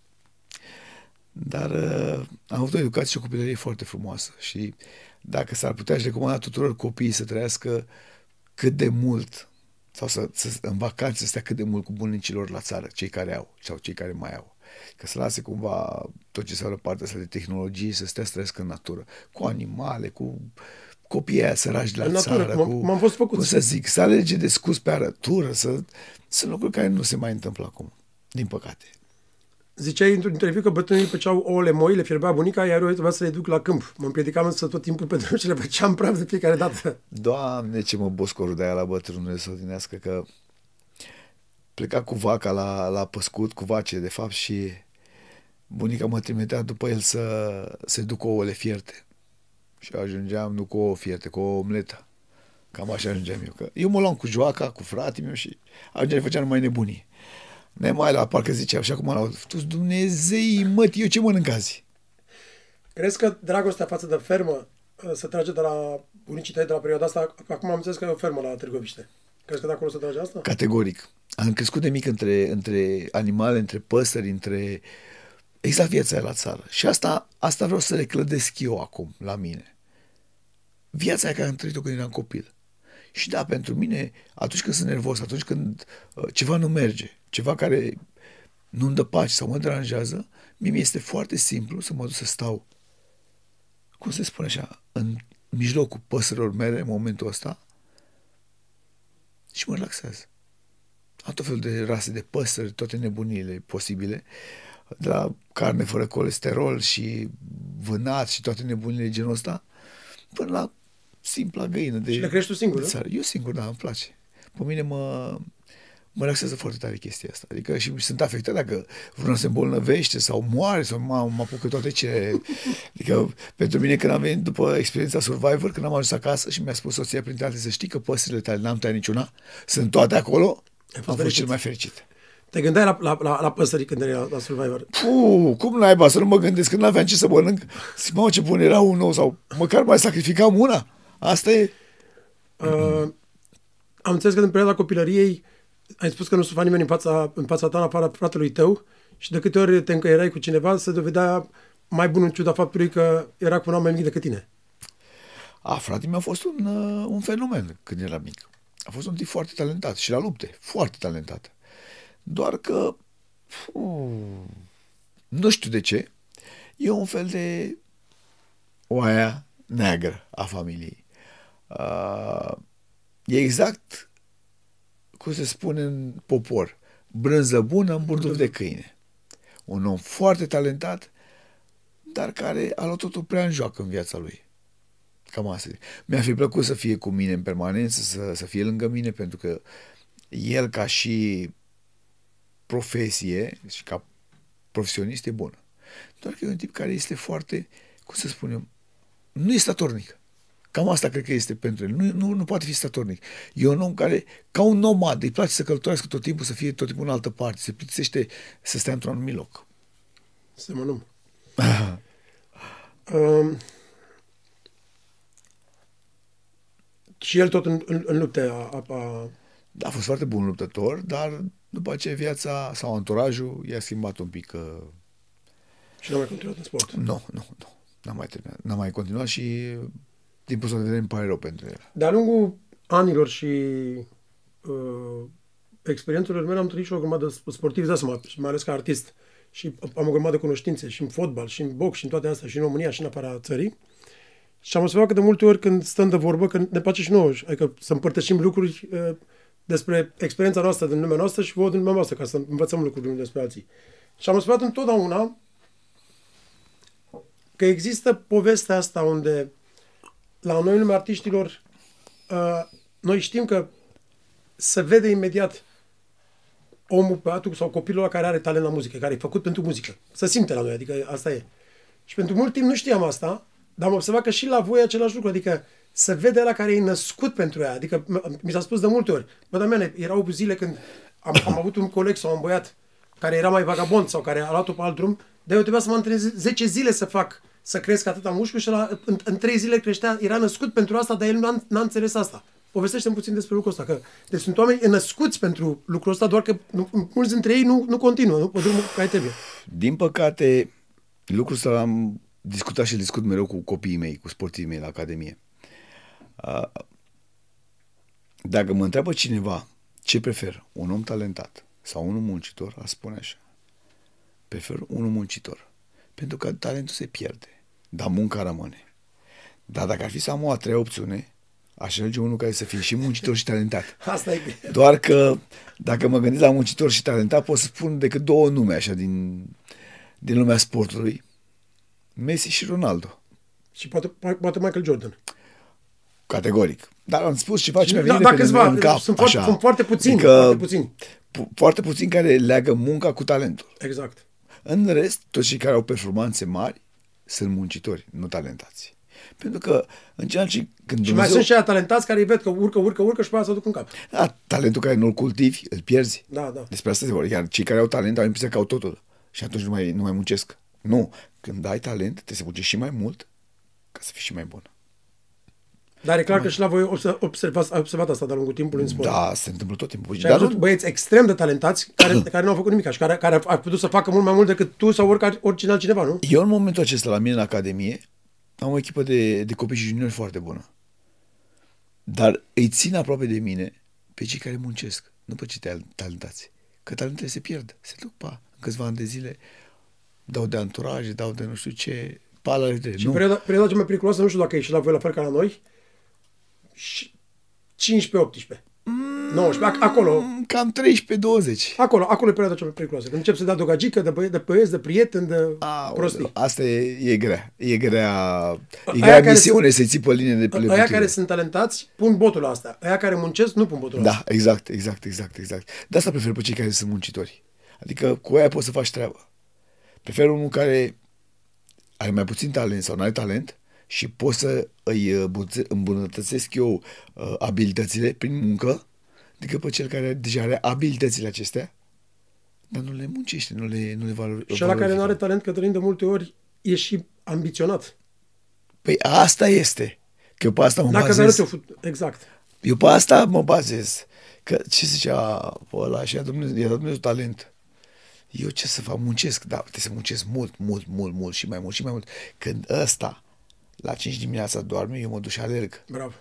S2: Dar uh, am avut o educație și o copilărie foarte frumoasă și dacă s-ar putea, aș recomanda tuturor copiii să trăiască cât de mult sau să, să în vacanțe să stea cât de mult cu bunicilor la țară, cei care au sau cei care mai au. Că să lase cumva tot ce înseamnă partea asta de tehnologie, să stea să trăiască în natură, cu animale, cu copiii aia săraci de la
S1: În natură,
S2: țară,
S1: cum am-
S2: cu,
S1: cum am fost făcuți.
S2: cum să zic, să alege de scus pe arătură, să, sunt lucruri care nu se mai întâmplă acum, din păcate.
S1: Ziceai într-un interviu că bătrânii făceau ouăle moi, le fierbea bunica, iar eu trebuia să le duc la câmp. Mă împiedicam însă tot timpul pentru că și le făceam praf de fiecare dată.
S2: Doamne, ce mă boscorul de aia la bătrânul să odinească că pleca cu vaca la, la păscut, cu vace, de fapt, și bunica mă trimitea după el să se ducă ouăle fierte. Și eu ajungeam nu cu ouă fierte, cu o omletă. Cam așa ajungeam eu. Că eu mă luam cu joaca, cu fratele meu și ajungeam, făceam numai nebunii. Nemai la parcă zicea, și acum la tu Dumnezei, mă, eu ce mănânc azi?
S1: Crezi că dragostea față de fermă uh, se trage de la bunicii tăi de la perioada asta? Acum am înțeles că e o fermă la Târgoviște. Crezi că de acolo se trage asta?
S2: Categoric. Am crescut de mic între, între animale, între păsări, între... Exact viața aia la țară. Și asta, asta vreau să le clădesc eu acum, la mine. Viața aia care am trăit-o când eram copil. Și da, pentru mine, atunci când sunt nervos, atunci când uh, ceva nu merge, ceva care nu-mi dă pace sau mă deranjează, mie mi este foarte simplu să mă duc să stau, cum se spune așa, în mijlocul păsărilor mele în momentul ăsta și mă relaxează. Am tot felul de rase de păsări, toate nebunile posibile, de la carne fără colesterol și vânat și toate nebunile de genul ăsta, până la simpla găină de
S1: Și le crești tu singur,
S2: de
S1: nu?
S2: țară. Eu singur, da, îmi place. Pe mine mă, mă relaxează foarte tare chestia asta. Adică și sunt afectat dacă vreunul se îmbolnăvește sau moare sau mă, mă apucă toate ce... Adică pentru mine când am venit după experiența Survivor, când am ajuns acasă și mi-a spus soția printre altele să știi că păsările tale n-am tăiat niciuna, sunt toate acolo, am fost
S1: fericit.
S2: cel mai fericit.
S1: Te gândeai la, la, la, la păsări când erai la, la Survivor.
S2: Puh, cum naiba să nu mă gândesc când n-aveam ce să mănânc? Zic, mă, ce bun era un nou sau măcar mai sacrificam una. Asta e...
S1: Uh, am înțeles că în perioada copilăriei ai spus că nu sufa nimeni în fața, în fața ta, în afara fratelui tău și de câte ori te încăierai cu cineva, se dovedea mai bun în ciuda faptului că era cu un om mai mic decât tine.
S2: A, frate meu a fost un, uh, un fenomen când era mic. A fost un tip foarte talentat și la lupte, foarte talentat. Doar că, uh, nu știu de ce, e un fel de oaia neagră a familiei. Uh, e exact cum se spune în popor, brânză bună în burduf de câine. Un om foarte talentat, dar care a luat totul prea în joacă în viața lui. Cam asta. Mi-ar fi plăcut să fie cu mine în permanență, să, să fie lângă mine, pentru că el ca și profesie și ca profesionist e bun. Doar că e un tip care este foarte, cum să spunem, nu e statornic. Cam asta cred că este pentru el. Nu, nu, nu poate fi statornic. E un om care, ca un nomad, îi place să călătorească tot timpul, să fie tot timpul în altă parte, se plictisește să stea într-un anumit loc.
S1: Semănăm. um, și el tot în, în, în lupte a, a, a...
S2: Da, a fost foarte bun luptător, dar după aceea viața sau anturajul i-a schimbat un pic. Uh...
S1: Și n-a mai continuat în sport.
S2: Nu, nu, nu. N-a mai terminat. N-a mai continuat și din punct de vedere îmi pare rău pentru el.
S1: De-a lungul anilor și uh, experiențelor mele am întâlnit și o grămadă de sportivi, de seama, mai ales ca artist. Și am o grămadă de cunoștințe și în fotbal, și în box, și în toate astea, și în România, și în afara țării. Și am observat că de multe ori când stăm de vorbă, că ne place și nouă, adică să împărtășim lucruri uh, despre experiența noastră din lumea noastră și vouă din lumea noastră, ca să învățăm lucruri despre alții. Și am observat întotdeauna că există povestea asta unde la noi, lumea artiștilor, uh, noi știm că se vede imediat omul, băiatul sau copilul ăla care are talent la muzică, care e făcut pentru muzică. Se simte la noi, adică asta e. Și pentru mult timp nu știam asta, dar am observat că și la voi e același lucru, adică se vede la care e născut pentru ea. Adică mi s-a spus de multe ori, bă, dar erau zile când am, am avut un coleg sau un băiat care era mai vagabond sau care a luat-o pe alt drum, dar eu trebuia să mă antrenez 10 zile să fac să cresc atâta mușchiul și la, în, în trei zile creștea, era născut pentru asta, dar el nu a, n-a înțeles asta. Povestește puțin despre lucrul ăsta, că deci sunt oameni născuți pentru lucrul ăsta, doar că nu, mulți dintre ei nu, nu continuă, nu pe drumul care trebuie.
S2: Din păcate, lucrul ăsta am discutat și discut mereu cu copiii mei, cu sportivii mei la Academie. Dacă mă întreabă cineva ce prefer, un om talentat sau unul muncitor, aș spune așa. Prefer unul muncitor. Pentru că talentul se pierde dar munca rămâne. Dar dacă ar fi să am o a treia opțiune, aș alege unul care să fie și muncitor și talentat.
S1: Asta e
S2: Doar că dacă mă gândesc la muncitor și talentat, pot să spun decât două nume așa din, din lumea sportului. Messi și Ronaldo.
S1: Și poate, poate Michael Jordan.
S2: Categoric. Dar am spus ceva ce mi-a
S1: venit da, câțiva, în cap. Sunt, așa. Foarte, foarte puțini. Adică, foarte puțini.
S2: Foarte puțini care leagă munca cu talentul.
S1: Exact.
S2: În rest, toți cei care au performanțe mari sunt muncitori, nu talentați. Pentru că în ceea ce... Când
S1: și Dumnezeu... mai sunt și aia talentați care îi ved că urcă, urcă, urcă și pe să duc în cap.
S2: Da, talentul care nu-l cultivi, îl pierzi.
S1: Da, da.
S2: Despre asta se vorbește. Iar cei care au talent au impresia că au totul. Și atunci nu mai, nu mai muncesc. Nu. Când ai talent, trebuie să muncești și mai mult ca să fii și mai bun.
S1: Dar e clar că și la voi observați, observat asta de-a lungul timpului în sport.
S2: Da, se întâmplă tot timpul.
S1: Și Dar nu... băieți extrem de talentați care, care nu au făcut nimic și care, care ar putut să facă mult mai mult decât tu sau oricare, oricine altcineva, nu?
S2: Eu în momentul acesta la mine în Academie am o echipă de, de copii și juniori foarte bună. Dar îi țin aproape de mine pe cei care muncesc, nu pe cei talentați. Că talentele se pierd, se duc pa. În câțiva ani de zile dau de anturaje, dau de nu știu ce, palare de...
S1: Și nu. perioada, perioada cea mai periculoasă, nu știu dacă e și la voi la fel ca la noi, 15-18. Mm, 19, acolo.
S2: Cam 13-20.
S1: Acolo, acolo e perioada cea mai periculoasă. Când încep să dea dogagică de, băie, de băieți, de prieteni, de A, prostii.
S2: Asta e, e grea. E grea, e grea misiune să-i ții pe linie de plăcutire.
S1: Aia care sunt talentați pun botul la asta. Aia care muncesc nu pun botul
S2: la Da, exact, exact, exact, exact. De asta prefer pe cei care sunt muncitori. Adică cu aia poți să faci treabă. Prefer unul care are mai puțin talent sau nu are talent, și pot să îi uh, îmbunătățesc eu uh, abilitățile prin muncă, decât pe cel care deja are abilitățile acestea, dar nu le muncește, nu le, nu le valorifică.
S1: Și la care nu are talent, Cătălin, de multe ori e și ambiționat.
S2: Păi asta este. Că eu pe asta mă Dacă bazez.
S1: Eu, exact.
S2: Eu pe asta mă bazez. Că ce zicea pe ăla și a Dumnezeu, i-a dat Dumnezeu talent. Eu ce să fac? Muncesc, da, trebuie să muncesc mult, mult, mult, mult și mai mult și mai mult. Când ăsta La 5 dimineața doarme, eu mă duc și alerg.
S1: Bravo.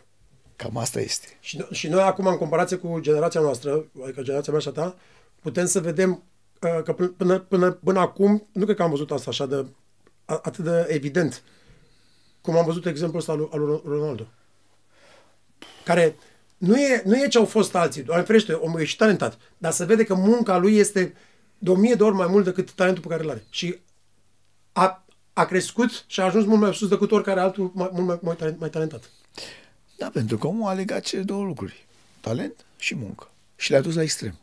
S2: Cam asta este.
S1: Și, no- și noi acum, în comparație cu generația noastră, adică generația mea și a ta, putem să vedem uh, că până, până, până, până acum, nu cred că am văzut asta așa de, a- atât de evident, cum am văzut exemplul ăsta al lui, al lui Ronaldo. Care nu e, nu e ce au fost alții, doar ferește, omul e și talentat, dar se vede că munca lui este de o mie de ori mai mult decât talentul pe care îl are. Și a, a crescut și a ajuns mult mai sus decât oricare altul mai, mult mai, mai, talent- mai talentat.
S2: Da, pentru că omul a legat cele două lucruri. Talent și muncă. Și le-a dus la extrem.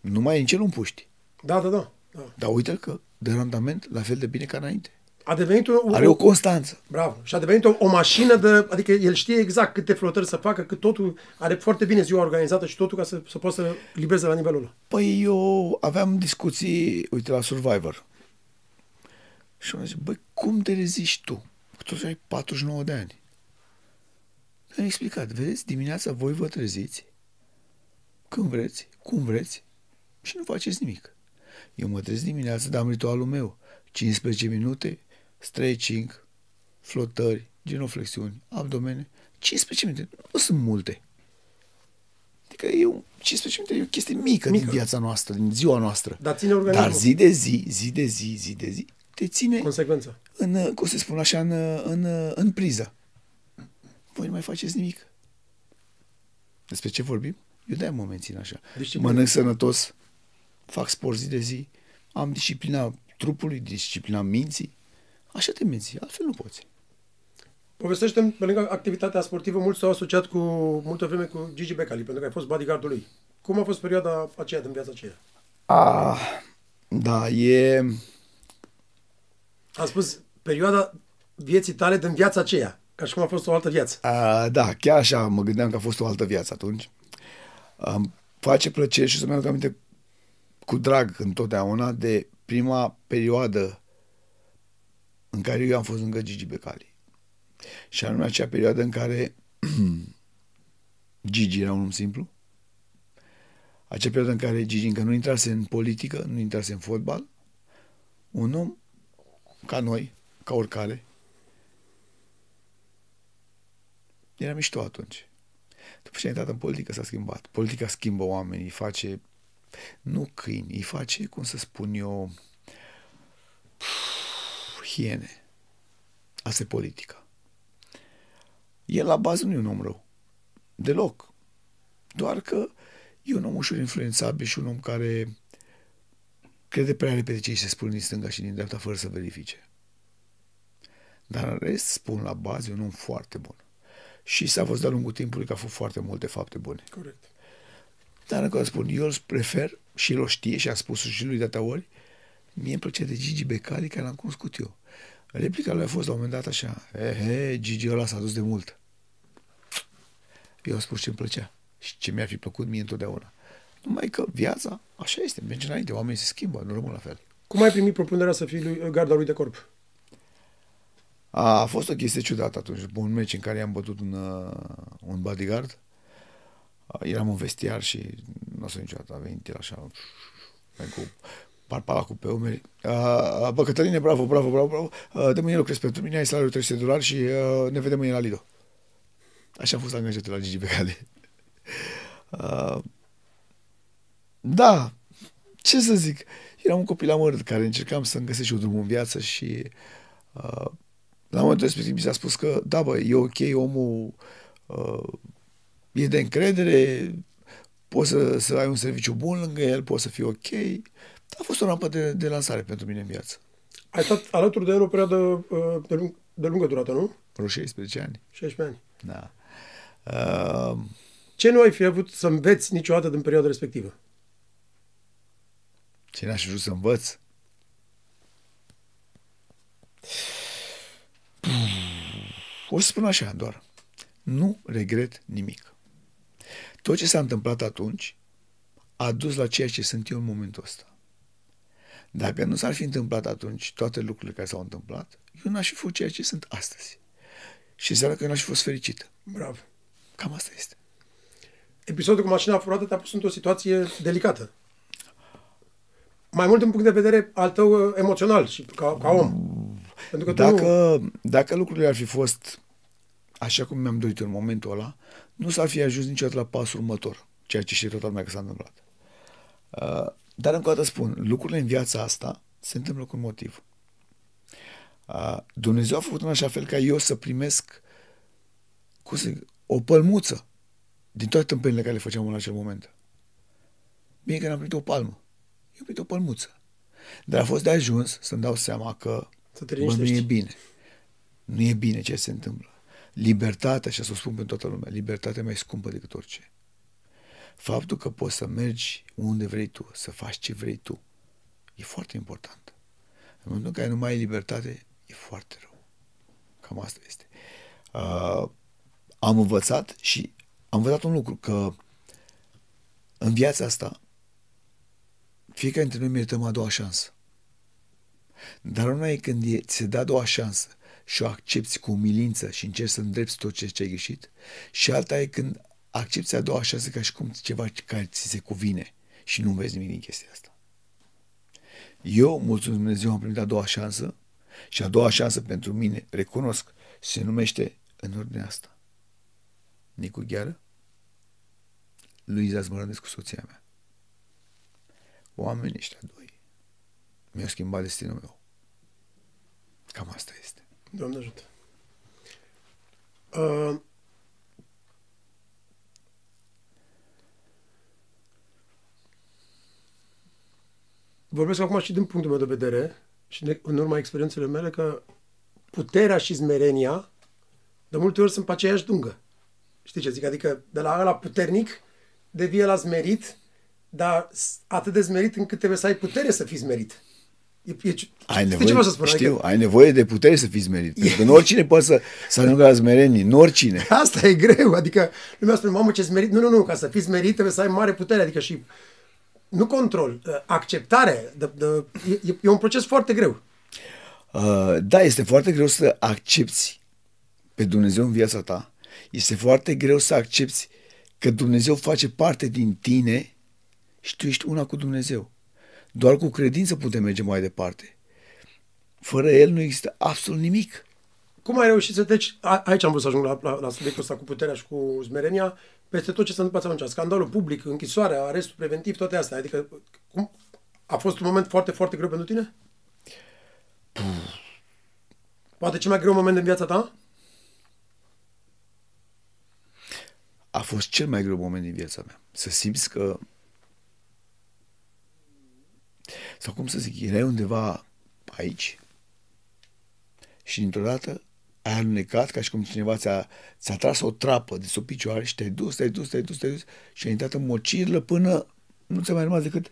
S2: Nu mai e în cel un puști.
S1: Da, da, da. da.
S2: Dar uite că de randament la fel de bine ca înainte.
S1: A devenit o,
S2: Are o constanță.
S1: Bravo. Și a devenit o, o mașină de... Adică el știe exact câte flotări să facă, cât totul are foarte bine ziua organizată și totul ca să, să poată să livreze la nivelul ăla.
S2: Păi eu aveam discuții, uite, la Survivor. Și am zis, băi, cum te reziști tu? Că totuși ai 49 de ani. Mi-a explicat, vedeți, dimineața voi vă treziți, când vreți, cum vreți, și nu faceți nimic. Eu mă trezesc dimineața, dar am ritualul meu. 15 minute, stretching, flotări, genoflexiuni, abdomene. 15 minute, nu sunt multe. Adică e un, 15 minute e o chestie mică, mică, din viața noastră, din ziua noastră.
S1: Dar ține organismul.
S2: Dar zi de zi, zi de zi, zi de zi, te ține
S1: Consecvența.
S2: în, cum se spune așa, în, în, în priză. Voi nu mai faceți nimic. Despre ce vorbim? Eu de-aia mă mențin așa.
S1: Disciplină.
S2: Mănânc sănătos, fac sport zi de zi, am disciplina trupului, disciplina minții. Așa te menții, altfel nu poți.
S1: Povestește pe lângă activitatea sportivă, mulți s-au asociat cu multă vreme cu Gigi Becali, pentru că ai fost bodyguardul lui. Cum a fost perioada aceea din viața aceea?
S2: A, da, e...
S1: Am spus perioada vieții tale din viața aceea, ca și cum a fost o altă viață.
S2: A, da, chiar așa mă gândeam că a fost o altă viață atunci. Îmi face plăcere și să-mi aduc aminte cu drag întotdeauna de prima perioadă în care eu am fost lângă Gigi Becali. Și anume acea perioadă în care Gigi era un om simplu, acea perioadă în care Gigi încă nu intrase în politică, nu intrase în fotbal, un om ca noi, ca oricare, era mișto atunci. După ce a intrat în politică s-a schimbat. Politica schimbă oamenii, îi face, nu câini, îi face, cum să spun eu, hiene. Asta e politica. El la bază nu e un om rău. Deloc. Doar că e un om ușor influențabil și un om care crede prea repede ce îi se spune din stânga și din dreapta fără să verifice. Dar în rest, spun la bază, e un om foarte bun. Și s-a văzut de-a lungul timpului că a făcut foarte multe fapte bune.
S1: Corect.
S2: Dar încă o dată spun, eu îl prefer și el o știe și a spus și lui de atâtea ori, mie îmi plăcea de Gigi Becali care l-am cunoscut eu. Replica lui a fost la un moment dat așa, ehe, Gigi ăla s-a dus de mult. Eu am spus ce îmi plăcea și ce mi-ar fi plăcut mie întotdeauna. Numai că viața, așa este, merge înainte, oamenii se schimbă, nu rămân la fel.
S1: Cum ai primit propunerea să fii lui, garda lui de corp?
S2: A, a fost o chestie ciudată atunci, după un meci în care i-am bătut un, uh, un bodyguard. Uh, eram în vestiar și nu o să niciodată a venit el așa, cu parpalacul pe umeri. Uh, bă, Cătăline, bravo, bravo, bravo, bravo. Uh, de mâine lucrez pentru mine, ai salariul 300 de dolari și uh, ne vedem mâine la Lido. Așa am fost angajat la Gigi Becali. Uh, da, ce să zic, eram un copil amărât care încercam să-mi găsesc și eu drumul în viață și uh, la momentul respectiv mi s-a spus că, da, bă, e ok, omul uh, e de încredere, poți să, să ai un serviciu bun lângă el, poți să fii ok. A fost o rampă de, de lansare pentru mine în viață.
S1: Ai stat alături de el o perioadă uh, de, lung, de lungă durată, nu?
S2: Vreo 16 ani.
S1: 16 ani.
S2: Da. Uh,
S1: Ce nu ai fi avut să înveți niciodată din perioada respectivă?
S2: Ce n-aș fi vrut să învăț? O să spun așa doar. Nu regret nimic. Tot ce s-a întâmplat atunci a dus la ceea ce sunt eu în momentul ăsta. Dacă nu s-ar fi întâmplat atunci toate lucrurile care s-au întâmplat, eu n-aș fi fost ceea ce sunt astăzi. Și înseamnă că eu n-aș fi fost fericit.
S1: Bravo.
S2: Cam asta este.
S1: Episodul cu mașina furată te-a pus într-o situație delicată. Mai mult din punct de vedere al tău uh, emoțional și ca, ca om. Pentru că
S2: dacă, nu... dacă lucrurile ar fi fost așa cum mi-am dorit în momentul ăla, nu s-ar fi ajuns niciodată la pasul următor, ceea ce știe toată lumea că s-a întâmplat. Uh, dar încă o dată spun, lucrurile în viața asta se întâmplă cu un motiv. Uh, Dumnezeu a făcut în așa fel ca eu să primesc cum să zic, o pălmuță din toate tâmpările care le făceam în acel moment. Bine că n-am primit o palmă. Eu am primit o pălmuță. Dar a fost de ajuns să-mi dau seama că
S1: să te
S2: bă, nu e bine. Nu e bine ce se întâmplă. Libertatea, și să o spun pentru toată lumea, libertatea mai scumpă decât orice. Faptul că poți să mergi unde vrei tu, să faci ce vrei tu, e foarte important. În momentul în care nu mai ai libertate, e foarte rău. Cam asta este. Uh, am învățat și am învățat un lucru, că în viața asta fiecare dintre noi merităm a doua șansă. Dar una e când e, ți se dă a doua șansă și o accepti cu umilință și încerci să îndrepti tot ce, ce ai greșit. Și alta e când accepti a doua șansă ca și cum ceva care ți se cuvine și nu vezi nimic din chestia asta. Eu, mulțumesc Dumnezeu, am primit a doua șansă și a doua șansă pentru mine, recunosc, se numește în ordinea asta. Nicu Gheară, Luiza Zmărănescu, soția mea. Oamenii ăștia doi mi-au schimbat destinul meu. Cam asta este.
S1: Doamne ajută. Uh, vorbesc acum și din punctul meu de vedere și de, în urma experiențele mele că puterea și smerenia de multe ori sunt pe aceeași dungă. Știi ce zic? Adică de la la puternic devie la smerit, dar atât de smerit încât trebuie să ai putere să fii smerit. E, e,
S2: ai nevoie, ce să spun? Știu, adică... ai nevoie de putere să fii smerit. Pentru că nu oricine poate să, să ajungă la smerenie, nu oricine.
S1: Asta e greu, adică lumea spune, mamă ce smerit. Nu, nu, nu, ca să fii smerit trebuie să ai mare putere, adică și nu control, uh, acceptare. De, de, e, e un proces foarte greu.
S2: Uh, da, este foarte greu să accepti pe Dumnezeu în viața ta. Este foarte greu să accepti că Dumnezeu face parte din tine și tu ești una cu Dumnezeu. Doar cu credință putem merge mai departe. Fără El nu există absolut nimic.
S1: Cum ai reușit să treci, aici am vrut să ajung la, la, la subiectul ăsta cu puterea și cu smerenia, peste tot ce s-a întâmplat atunci, scandalul public, închisoarea, arestul preventiv, toate astea. Adică, cum, a fost un moment foarte, foarte greu pentru tine? Puh. Poate cel mai greu moment în viața ta?
S2: A fost cel mai greu moment din viața mea. Să simți că sau cum să zic, erai undeva aici și dintr-o dată ai alunecat ca și cum cineva ți-a, ți-a tras o trapă de sub picioare și te-ai dus, te-ai dus, te-ai dus, te-ai dus și ai intrat în mocirlă până nu ți-a mai rămas decât,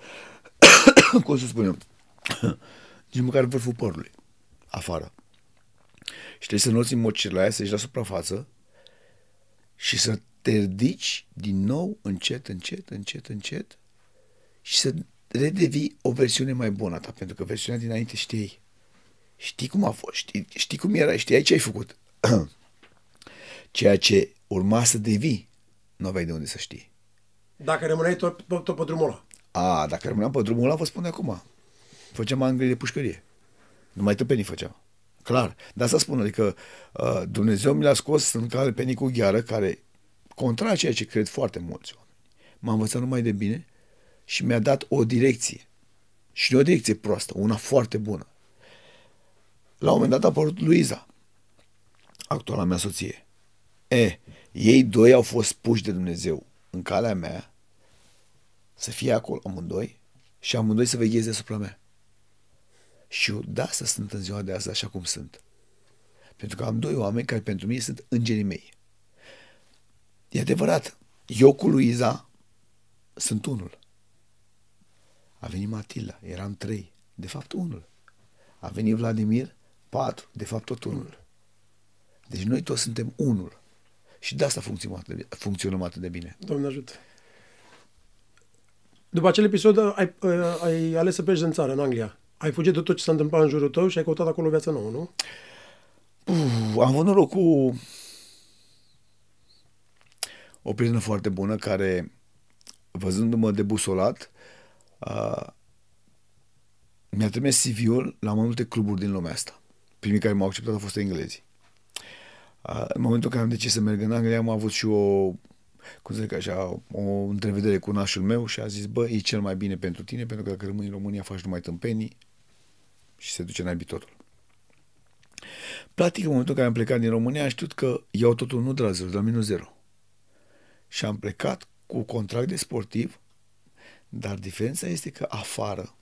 S2: cum să spunem, nici măcar vârful părului, afară. Și trebuie să noți în mocirla aia, să ieși la suprafață și să te ridici din nou, încet, încet, încet, încet și să redevii o versiune mai bună a ta, pentru că versiunea dinainte știi. Știi cum a fost, știi, știi cum era, știi ce ai făcut. Ceea ce urma să devii, nu aveai de unde să știi.
S1: Dacă rămâneai tot, tot, tot pe drumul ăla.
S2: A, dacă rămâneam pe drumul ăla, vă spun de acum. Făceam angli de pușcărie. Numai tăpenii făceam. Clar. Dar să spun, adică uh, Dumnezeu mi l-a scos în cale pe Nicu Gheară, care, contra ceea ce cred foarte mulți oameni, m-a învățat numai de bine și mi-a dat o direcție. Și nu o direcție proastă, una foarte bună. La un moment dat a apărut Luiza, actuala mea soție. E, ei doi au fost puși de Dumnezeu în calea mea să fie acolo amândoi și amândoi să vegheze asupra mea. Și eu da să sunt în ziua de azi așa cum sunt. Pentru că am doi oameni care pentru mine sunt îngerii mei. E adevărat, eu cu Luiza sunt unul. A venit Matilda, eram trei, de fapt unul. A venit Vladimir, patru, de fapt tot unul. Deci noi toți suntem unul. Și de asta funcționăm atât de, funcționăm atât de bine.
S1: Doamne ajută. După acel episod ai, ai ales să pleci în țară, în Anglia. Ai fugit de tot ce s-a întâmplat în jurul tău și ai căutat acolo viața nouă, nu?
S2: Uf, am avut noroc cu o prietenă foarte bună care, văzându-mă debusolat, uh, mi-a trimis CV-ul la mai multe cluburi din lumea asta. primii care m-au acceptat au fost englezii. Uh, în momentul în care am decis să merg în Anglia, am avut și o, cum să zic așa, o întrevedere cu nașul meu și a zis, bă, e cel mai bine pentru tine, pentru că dacă rămâi în România faci numai tâmpenii și se duce naibii totul. Practic, în momentul în care am plecat din România, am știut că iau totul nu de la zero, de la minus zero. Și am plecat cu contract de sportiv, dar diferența este că afară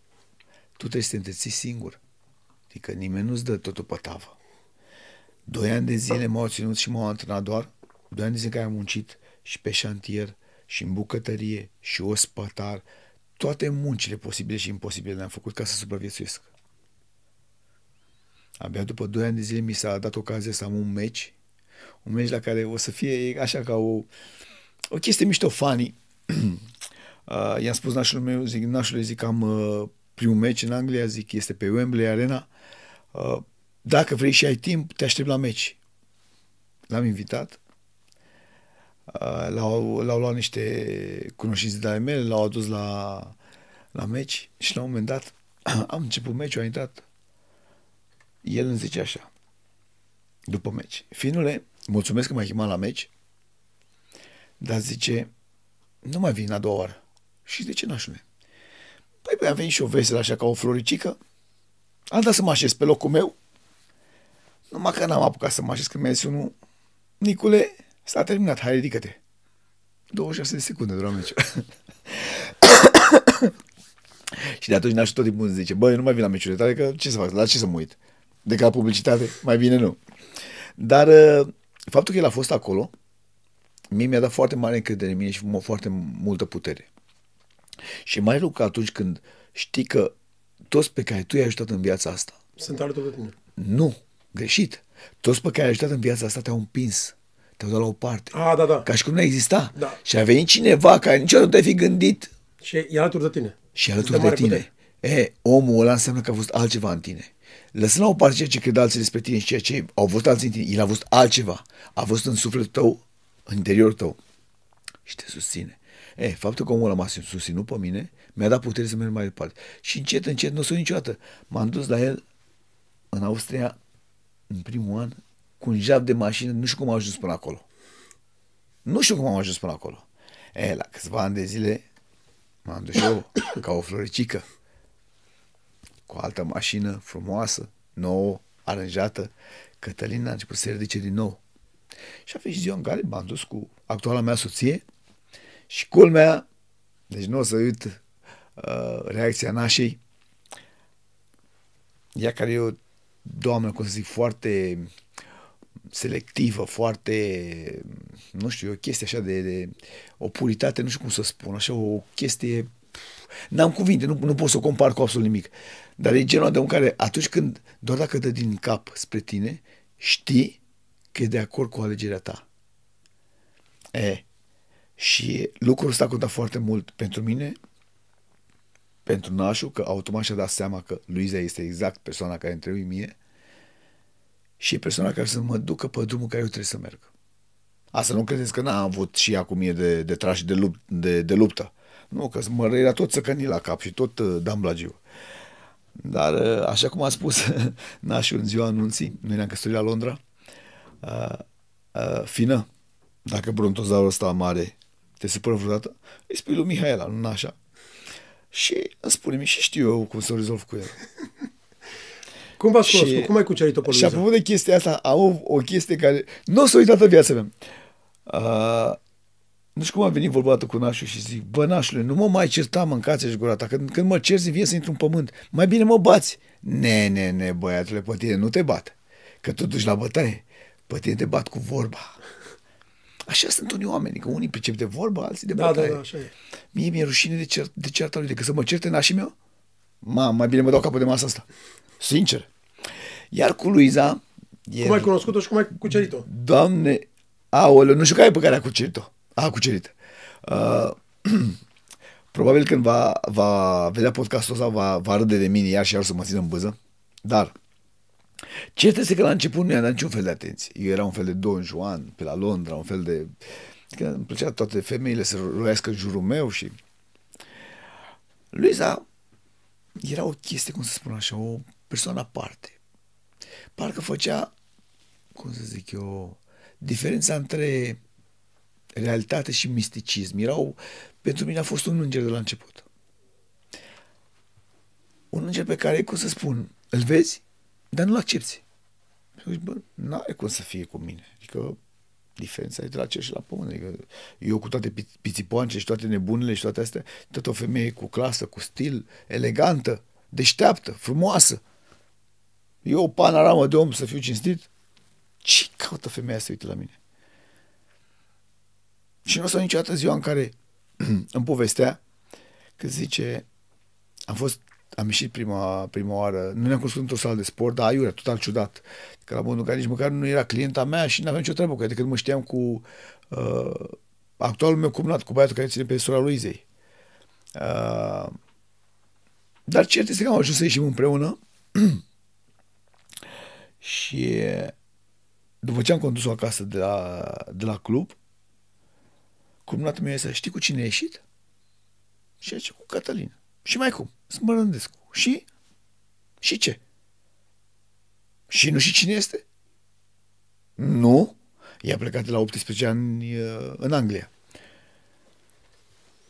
S2: tu trebuie să te întreții singur. Adică nimeni nu-ți dă totul pe tavă. Doi ani de zile m-au ținut și m-au antrenat doar. Doi ani de zile care am muncit și pe șantier, și în bucătărie, și ospătar. Toate muncile posibile și imposibile le-am făcut ca să supraviețuiesc. Abia după doi ani de zile mi s-a dat ocazia să am un meci, un meci la care o să fie așa ca o, o chestie mișto, funny. uh, i-am spus nașul meu, zic, nașule, zic, am uh, primul meci în Anglia, zic, este pe Wembley Arena. Uh, dacă vrei și ai timp, te aștept la meci. L-am invitat. Uh, l-au, l-au luat niște cunoștințe de ale mele, l-au adus la, la meci și la un moment dat am început meciul, a intrat. El îmi zice așa, după meci, Finule, mulțumesc că m-ai chemat la meci, dar zice, nu mai vin a doua oară. Și de ce nașule? Păi, păi am venit și o veselă așa ca o floricică, am dat să mă așez pe locul meu, numai că n-am apucat să mă așez când mi-a zis unul, Nicule, s-a terminat, hai ridică-te. 26 de secunde dura meciul. și de atunci nașul tot timpul îmi zice, băi, nu mai vin la meciurile tale, că ce să fac, la ce să mă uit? De ca publicitate, mai bine nu. Dar uh, faptul că el a fost acolo, mie mi-a dat foarte mare încredere în mine și foarte multă putere. Și mai rău că atunci când știi că toți pe care tu i-ai ajutat în viața asta
S1: sunt alături de tine.
S2: Nu, greșit. Toți pe care i-ai ajutat în viața asta te-au împins, te-au dat la o parte.
S1: Ah, da, da.
S2: Ca și cum nu exista.
S1: Da.
S2: Și a venit cineva care niciodată nu te-ai fi gândit
S1: Și e alături de tine.
S2: și alături
S1: Este
S2: de
S1: mare
S2: tine. E, omul ăla înseamnă că a fost altceva în tine. Lăsând la o parte ceea ce cred alții despre tine și ceea ce au fost alții în tine, el a fost altceva. A fost în sufletul tău, în interiorul tău. Și te susține. E, faptul că omul ăla m-a susținut pe mine, mi-a dat putere să merg mai departe. Și încet, încet, nu o să niciodată. M-am dus la el în Austria, în primul an, cu un jab de mașină, nu știu cum am ajuns până acolo. Nu știu cum am ajuns până acolo. E, la câțiva ani de zile m-am dus și eu ca o floricică cu o altă mașină frumoasă, nouă, aranjată. Cătălina a început să se ridice din nou. Și a fost și ziua în care m-am dus cu actuala mea soție și culmea, deci nu o să uit uh, reacția nașei, ea care e o doamnă, cum să zic, foarte selectivă, foarte, nu știu, o chestie așa de, de o puritate, nu știu cum să spun, așa o chestie, n-am cuvinte, nu, nu pot să o compar cu absolut nimic, dar e genul de om care atunci când, doar dacă dă din cap spre tine, știi că e de acord cu alegerea ta. E, și lucrul ăsta conta foarte mult pentru mine, pentru nașul, că automat și-a dat seama că Luiza este exact persoana care îmi trebuie mie și e persoana care să mă ducă pe drumul care eu trebuie să merg. Asta nu credeți că n-am avut și ea cu mie de, de trași de, lup, de, de luptă. Nu, că mă era tot țăcănit la cap și tot uh, dam blagiu. Dar, uh, așa cum a spus nașul în ziua anunții, noi ne-am căsătorit la Londra, uh, uh, fină, dacă brontozaurul ăsta mare te supără vreodată, îi spui lui Mihaela, nu așa. Și îmi spune-mi și știu eu cum să o rezolv cu el.
S1: Cum v-ați
S2: Și-
S1: cunoscut? Cum ai cucerit-o pe
S2: Și
S1: Luiza?
S2: apropo de chestia asta, am o, o chestie care nu o să uit toată viața mea. Uh, nu știu cum a venit vorba dată cu nașul și zic, bă, nașule, nu mă mai certa, mâncați și gura ta, când, când mă cerzi, vine să intru în pământ. Mai bine mă bați. Ne, ne, ne, băiatule, pe tine nu te bat. Că tu duci la bătaie, pe tine te bat cu vorba. Așa sunt unii oameni, că unii pricep de vorba, alții de
S1: Da, da,
S2: bătaie.
S1: da, așa e.
S2: Mie mi-e rușine de, cer, de cearta lui, decât să mă certe nașii meu. Ma, mai bine mă dau capul de masa asta. Sincer. Iar cu Luiza... E,
S1: Cum ai cunoscut-o și cum ai cucerit-o?
S2: Doamne, aoleu, nu știu care e pe care a cucerit-o. A cucerit. Uh, probabil când va, va vedea podcastul ăsta, va, va râde de mine iar și iar o să mă țină în bâză. Dar, cert este că la început nu i-am dat niciun fel de atenție. Eu era un fel de Don Juan pe la Londra, un fel de... Că îmi plăcea toate femeile să roiască în jurul meu și... Luiza era o chestie, cum să spun așa, o persoană aparte. parcă făcea, cum să zic eu, diferența între realitate și misticism. Erau, pentru mine a fost un înger de la început. Un înger pe care, cum să spun, îl vezi, dar nu-l accepti. Și zici, bă, n-are cum să fie cu mine. Adică diferența e de la cer și la pământ. Adică eu cu toate pițipoance și toate nebunile și toate astea, tot o femeie cu clasă, cu stil, elegantă, deșteaptă, frumoasă. Eu o panoramă de om să fiu cinstit? Ce caută femeia să uite la mine? Și nu o să niciodată ziua în care îmi povestea că zice, am fost am ieșit prima, prima oară, nu ne-am cunoscut într-o sală de sport, dar aiurea, total ciudat. Că la modul care nici măcar nu era clienta mea și nu aveam nicio treabă cu ea, decât mă știam cu uh, actualul meu cumnat, cu băiatul care ține pe sora lui Izei. Uh, dar cert este că am ajuns să ieșim împreună și după ce am condus-o acasă de la, de la club, cumnatul meu este, știi cu cine a ieșit? Și ce cu Cătălin. Și mai cum? Smărândescu. Și? Și ce? Și nu și cine este? Nu. I-a plecat de la 18 ani uh, în Anglia.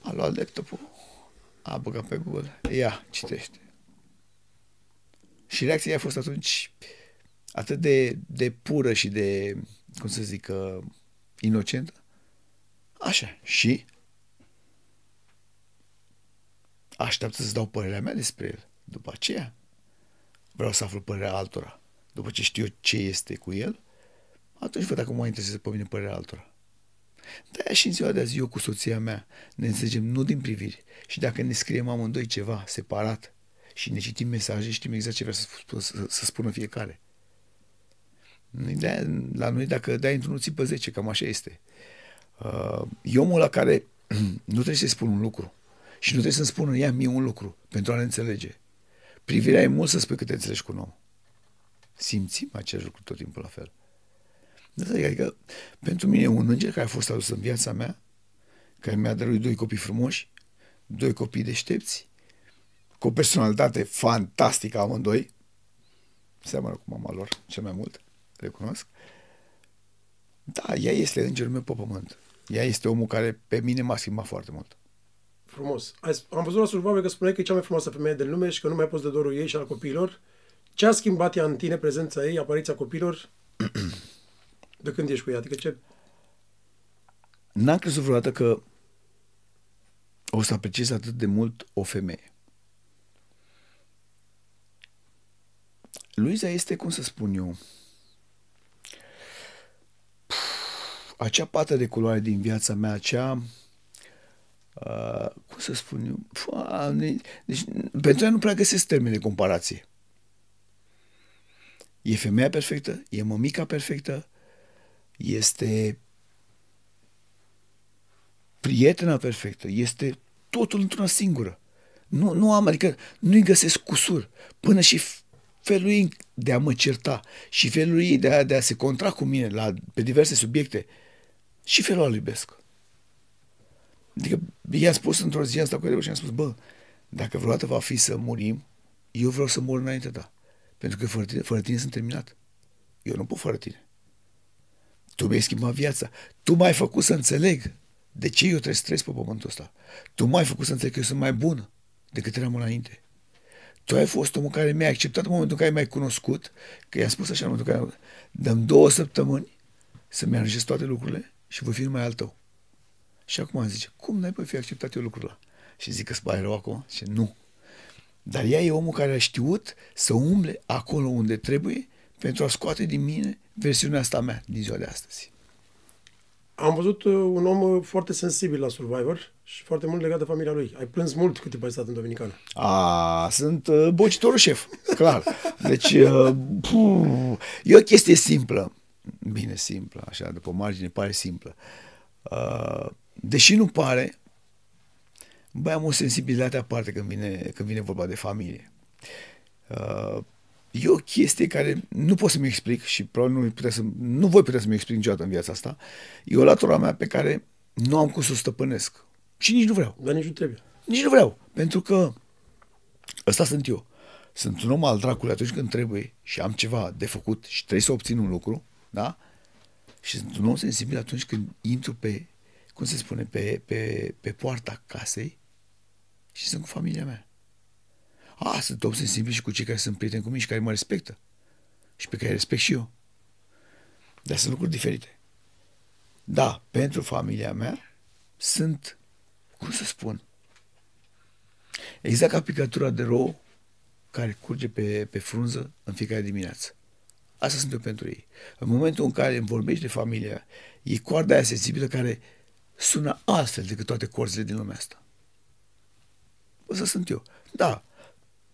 S2: A luat laptopul, a băgat pe Google, ia, citește. Și reacția a fost atunci atât de, de pură și de, cum să zic, uh, inocentă. Așa, și? Așteaptă să dau părerea mea despre el. După aceea vreau să aflu părerea altora. După ce știu ce este cu el, atunci văd dacă mă interesează pe mine părerea altora. de și în ziua de azi eu cu soția mea ne înțelegem nu din priviri și dacă ne scriem amândoi ceva separat și ne citim mesaje, știm exact ce vrea să, să, să spună fiecare. De la noi dacă dai într-unul țipă 10, cam așa este. Uh, e omul la care nu trebuie să-i spun un lucru și nu trebuie să-mi spună ea mie un lucru pentru a ne înțelege. Privirea e mult să spui că te înțelegi cu un om. Simțim același lucru tot timpul la fel. Adică, pentru mine, un înger care a fost adus în viața mea, care mi-a dăruit doi copii frumoși, doi copii deștepți, cu o personalitate fantastică amândoi, seamănă cu mama lor cel mai mult, recunosc. Da, ea este îngerul meu pe pământ. Ea este omul care pe mine m-a schimbat foarte mult.
S1: Frumos. Am văzut la Survivor că spuneai că e cea mai frumoasă femeie din lume și că nu mai poți de dorul ei și al copiilor. Ce a schimbat ea în tine, prezența ei, apariția copilor, de când ești cu ea? Adică ce...
S2: N-am crezut vreodată că o să apreciez atât de mult o femeie. Luiza este, cum să spun eu, acea pată de culoare din viața mea, acea Uh, cum să spun eu, Doamne, deci pentru ea nu prea găsesc termeni de comparație. E femeia perfectă, e mămica perfectă, este prietena perfectă, este totul într-una singură. Nu, nu am, adică nu-i găsesc cusur. Până și felul ei de a mă certa și felul ei de a, de a se contra cu mine la, pe diverse subiecte și felul ăla iubesc. Adică i-am spus într-o zi, asta cu el și am spus, bă, dacă vreodată va fi să murim, eu vreau să mor înainte ta. Pentru că fără tine, fără tine sunt terminat. Eu nu pot fără tine. Tu mi-ai schimbat viața. Tu m-ai făcut să înțeleg de ce eu trebuie să trăiesc pe pământul ăsta. Tu m-ai făcut să înțeleg că eu sunt mai bună decât eram înainte. Tu ai fost omul care mi-a acceptat în momentul în care m-ai cunoscut, că i-am spus așa în momentul în care dăm două săptămâni să-mi aranjez toate lucrurile și voi fi numai al tău. Și acum zice, cum n-ai fi acceptat eu lucrul ăla? Și zic că îți rău acum? Și nu. Dar ea e omul care a știut să umble acolo unde trebuie pentru a scoate din mine versiunea asta mea din ziua de astăzi.
S1: Am văzut uh, un om uh, foarte sensibil la Survivor și foarte mult legat de familia lui. Ai plâns mult cât timp ai stat în Dominicană.
S2: A, sunt uh, bocitorul șef, clar. Deci, uh, puh, e o chestie simplă. Bine, simplă, așa, după margine pare simplă. Uh, deși nu pare, băi, am o sensibilitate aparte când vine, când vine vorba de familie. Uh, e o chestie care nu pot să-mi explic și probabil nu, putea să, nu voi putea să-mi explic niciodată în viața asta. E o latura mea pe care nu am cum să o stăpânesc. Și nici nu vreau.
S1: Dar nici nu trebuie.
S2: Nici nu vreau. Pentru că ăsta sunt eu. sunt un om al dracului atunci când trebuie și am ceva de făcut și trebuie să obțin un lucru, da? Și sunt un om sensibil atunci când intru pe, cum se spune, pe, pe, pe poarta casei și sunt cu familia mea. A, sunt om sensibil și cu cei care sunt prieteni cu mine și care mă respectă. Și pe care respect și eu. Dar sunt lucruri diferite. Da, pentru familia mea sunt, cum să spun, exact ca picătura de rou care curge pe, pe frunză în fiecare dimineață. Asta sunt eu pentru ei. În momentul în care îmi vorbești de familia, e coarda aia sensibilă care sună altfel decât toate corzile din lumea asta. Asta sunt eu. Da,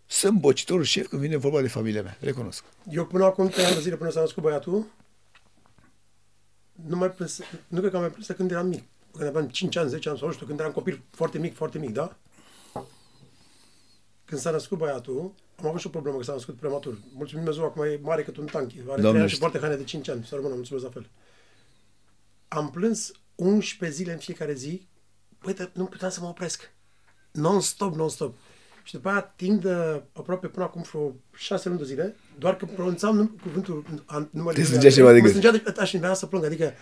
S2: sunt bocitorul șef când vine vorba de familia mea, recunosc.
S1: Eu până acum trei ani de zile până s-a născut băiatul, nu mai plâns, nu cred că am mai plâns când eram mic. Când aveam 5 ani, 10 ani sau nu știu, când eram copil foarte mic, foarte mic, da? Când s-a născut băiatul, am avut și o problemă că s-a născut prematur. Mulțumim Dumnezeu, acum e mare cât un tank. Are 3 ani și poartă haine de 5 ani. Să rămână, mulțumesc la fel. Am plâns 11 zile în fiecare zi. Păi, nu puteam să mă opresc. Non-stop, non-stop. Și după aia, timp de aproape până acum vreo șase luni de zile, doar că pronunțam cuvântul numărul
S2: Te strângea ceva de
S1: gând. Mă strângea de așa și mi să plâng. Adică,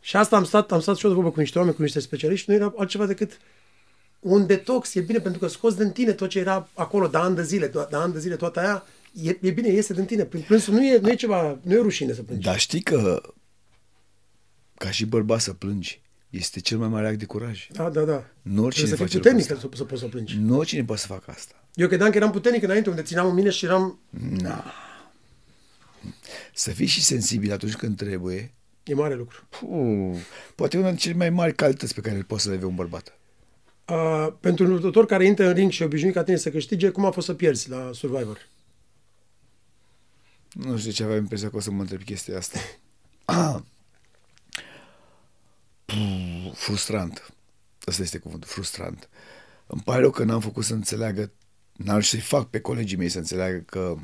S1: și asta am stat, am stat și eu de vorbă cu niște oameni, cu niște specialiști, nu era altceva decât un detox. E bine pentru că scoți din tine tot ce era acolo de ani de zile, de ani de zile, toată aia, e, e bine, iese din tine. Plânsul nu e, nu e ceva, nu e rușine să plângi.
S2: Dar știi că ca și bărbat să plângi, este cel mai mare act de curaj.
S1: Da, da, da.
S2: Nu oricine
S1: Trebuie să
S2: face
S1: fii puternic
S2: lucrul
S1: să, să poți să plângi.
S2: Nu oricine poate să facă asta.
S1: Eu credeam că eram puternic înainte, unde țineam în mine și eram...
S2: Na. Să fii și sensibil atunci când trebuie,
S1: E mare lucru.
S2: puh, poate una dintre cele mai mari calități pe care le poți să le vei un bărbat.
S1: Uh, pentru un luptător care intră în ring și e obișnuit ca tine să câștige, cum a fost să pierzi la Survivor?
S2: Nu știu de ce aveam impresia că o să mă întreb chestia asta. Puh, frustrant. Asta este cuvântul, frustrant. Îmi pare rău că n-am făcut să înțeleagă, n-am să-i fac pe colegii mei să înțeleagă că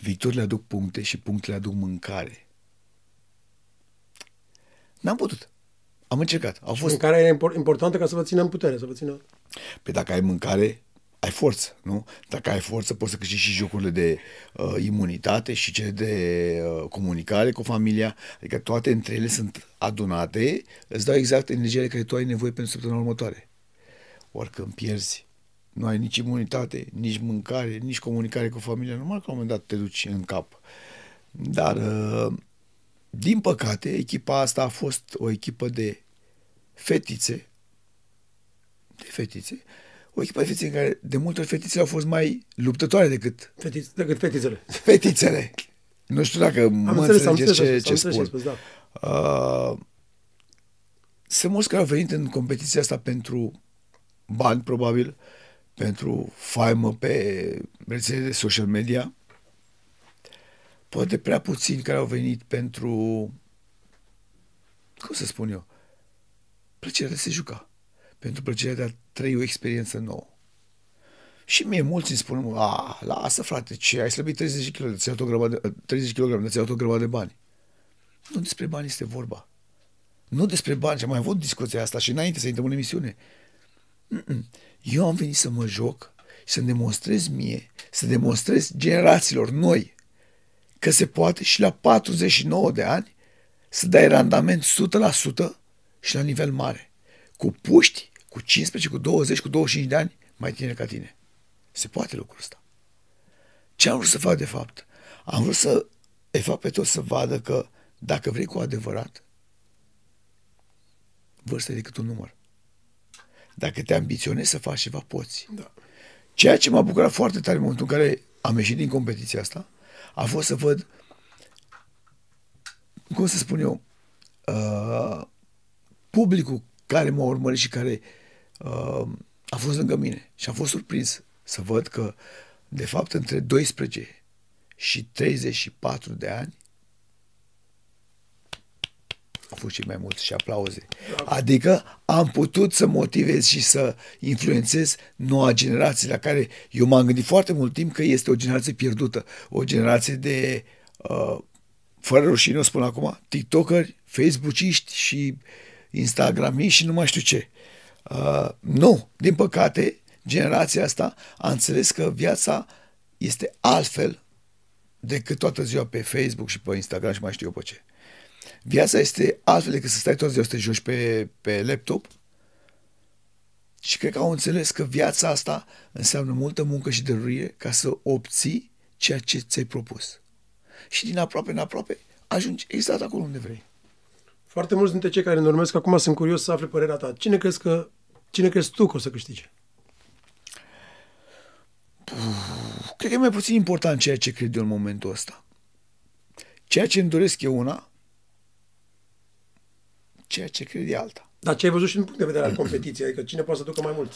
S2: victorile aduc puncte și punctele aduc mâncare. N-am putut. Am încercat. Au fost
S1: Mâncarea e impor- importantă ca să vă țină în putere, să vă țină...
S2: Pe dacă ai mâncare, ai forță, nu? Dacă ai forță, poți să câștigi și jocurile de uh, imunitate și cele de uh, comunicare cu familia. Adică toate între ele sunt adunate, îți dau exact energia de care tu ai nevoie pentru săptămâna următoare. Ori când pierzi, nu ai nici imunitate, nici mâncare, nici comunicare cu familia, normal că la un moment dat te duci în cap. Dar, uh, din păcate, echipa asta a fost o echipă de fetițe, de fetițe, o echipă de fetițe în care de multe ori fetițele au fost mai luptătoare decât
S1: Fetiț, decât fetițele.
S2: fetițele. Nu știu dacă
S1: Am
S2: mă
S1: înțeles, am
S2: înțelegeți
S1: înțeles,
S2: ce,
S1: am
S2: ce
S1: înțeles
S2: spun.
S1: ce spus, da.
S2: Uh, sunt mulți care au venit în competiția asta pentru bani, probabil, pentru faimă pe rețele de social media. Poate prea puțini care au venit pentru, cum să spun eu, plăcerea de a se juca, pentru plăcerea de a trăi o experiență nouă. Și mie mulți îmi spun, a, lasă frate, ce, ai slăbit 30 kg, ți-ai luat o grămadă de, 30 kg, ți-ai luat o grămadă de bani. Nu despre bani este vorba. Nu despre bani, am mai avut discuția asta și înainte să intrăm în emisiune. Mm-mm. Eu am venit să mă joc și să demonstrez mie, să demonstrez generațiilor noi că se poate și la 49 de ani să dai randament 100% și la nivel mare. Cu puști, cu 15, cu 20, cu 25 de ani mai tineri ca tine. Se poate lucrul ăsta. Ce am vrut să fac de fapt? Am vrut să îi fac pe toți să vadă că dacă vrei cu adevărat, vârsta e decât un număr. Dacă te ambiționezi să faci ceva, poți.
S1: Da.
S2: Ceea ce m-a bucurat foarte tare în momentul în care am ieșit din competiția asta, a fost să văd, cum să spun eu, uh, publicul care m-a urmărit și care uh, a fost lângă mine și a fost surprins să văd că, de fapt, între 12 și 34 de ani au fost cei mai mulți și aplauze. Adică am putut să motivez și să influențez noua generație la care eu m-am gândit foarte mult timp că este o generație pierdută, o generație de, uh, fără rușine o spun acum, tiktokeri, facebookiști și instagramiști și nu mai știu ce. Uh, nu, din păcate, generația asta a înțeles că viața este altfel decât toată ziua pe Facebook și pe Instagram și mai știu eu pe ce. Viața este altfel decât să stai toată ziua să te joci pe, pe laptop și cred că au înțeles că viața asta înseamnă multă muncă și dăruire ca să obții ceea ce ți-ai propus. Și din aproape în aproape ajungi exact acolo unde vrei.
S1: Foarte mulți dintre cei care ne urmesc acum sunt curios să afle părerea ta. Cine crezi, că, cine crezi tu că o să câștige?
S2: Cred că e mai puțin important ceea ce cred eu în momentul ăsta. Ceea ce îmi doresc eu una, ceea ce cred e alta.
S1: Dar ce ai văzut și din punct de vedere al competiției? Adică cine poate să ducă mai mult?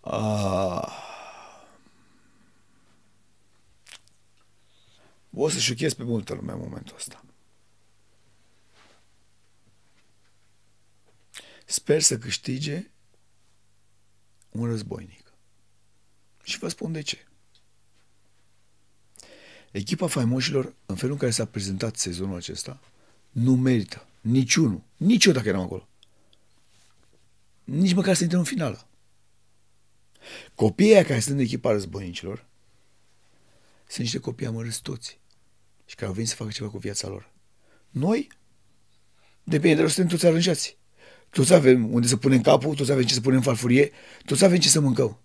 S2: Ah. O să șochez pe multă lume în momentul ăsta. Sper să câștige un războinic. Și vă spun de ce. Echipa faimoșilor, în felul în care s-a prezentat sezonul acesta, nu merită niciunul, nici eu dacă eram acolo. Nici măcar să intre în finală. Copiii care sunt în echipa războinicilor sunt niște copii amărâți toți și care au venit să facă ceva cu viața lor. Noi, depinde de noi, suntem toți aranjați. Toți avem unde să punem capul, toți avem ce să punem în farfurie, toți avem ce să mâncăm.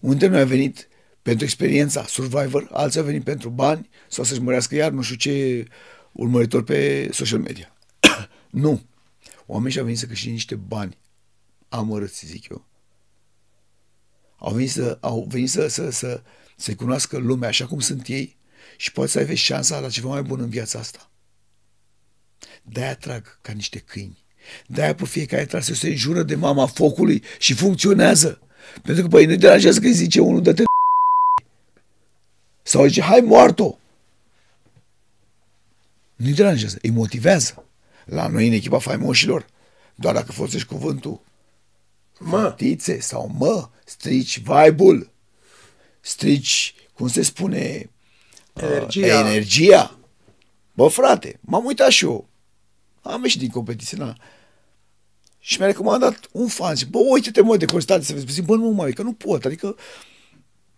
S2: Unde noi am venit pentru experiența Survivor, alții au venit pentru bani sau să-și mărească iar nu știu ce urmăritor pe social media. nu. Oamenii și-au venit să câștige niște bani amărâți, zic eu. Au venit să, au venit să, să, să, să cunoască lumea așa cum sunt ei și poate să aibă șansa la ceva mai bun în viața asta. De-aia trag ca niște câini. De-aia pe fiecare trase se jură de mama focului și funcționează. Pentru că, păi, nu deranjează că îi zice unul, de te Sau zice, hai moarto. Nu-i deranjează, îi motivează. La noi, în echipa faimoșilor, doar dacă folosești cuvântul
S1: Mă.
S2: fetițe sau mă, strici vibe-ul, strici, cum se spune,
S1: Energia.
S2: Uh, energia. Bă, frate, m-am uitat și eu. Am ieșit din competiție, na. Și mi-a recomandat un fan. Și, bă, uite-te, mă, de Constantin să vezi. Zic, bă, nu, mai, că nu pot. Adică,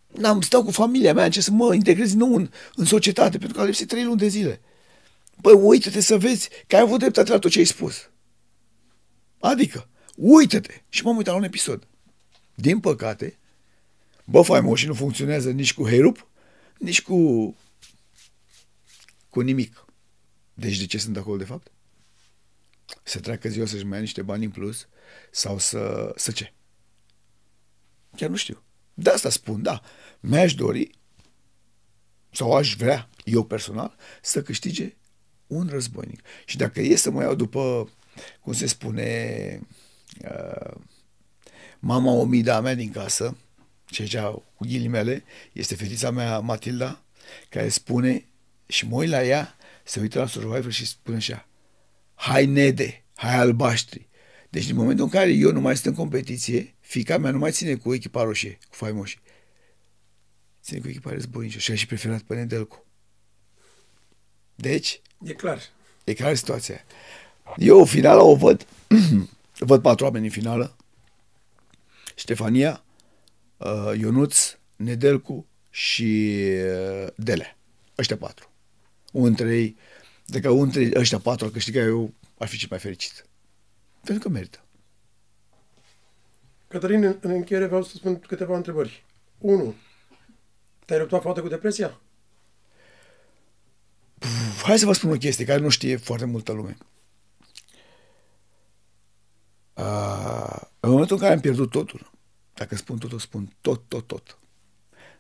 S2: n-am stau cu familia mea, încerc să mă integrez din nou în, în societate, pentru că a lipsit trei luni de zile. Bă, uite-te să vezi că ai avut dreptate la tot ce ai spus. Adică, uită-te. Și m-am uitat la un episod. Din păcate, bă, faimoșii nu funcționează nici cu Herup, nici cu cu nimic. Deci de ce sunt acolo de fapt? Să treacă ziua să-și mai ia niște bani în plus sau să, să ce? Chiar nu știu. De asta spun, da. Mi-aș dori sau aș vrea, eu personal, să câștige un războinic. Și dacă e să mă iau după, cum se spune, uh, mama omida mea din casă, și aici cu ghilimele, este fetița mea Matilda, care spune și mă uit la ea, se uită la Survivor și spune așa, hai nede, hai albaștri. Deci din momentul în care eu nu mai sunt în competiție, fica mea nu mai ține cu echipa roșie, cu faimoși. Ține cu echipa războinică și a și preferat pe Nedelcu. Deci,
S1: E clar.
S2: e clar situația. Eu finala o văd, văd patru oameni în finală. Ștefania, uh, Ionuț, Nedelcu și uh, Dele. Ăștia patru. Unul dintre ei, dacă unul dintre ăștia patru ar câștiga, eu ar fi cel mai fericit. Pentru că merită.
S1: Cătălin, în- în încheiere vreau să spun câteva întrebări. 1. Te-ai luptat foarte cu depresia?
S2: Puf, Hai să vă spun o chestie care nu știe foarte multă lume. Uh, în momentul în care am pierdut totul, dacă spun totul, spun tot, tot, tot.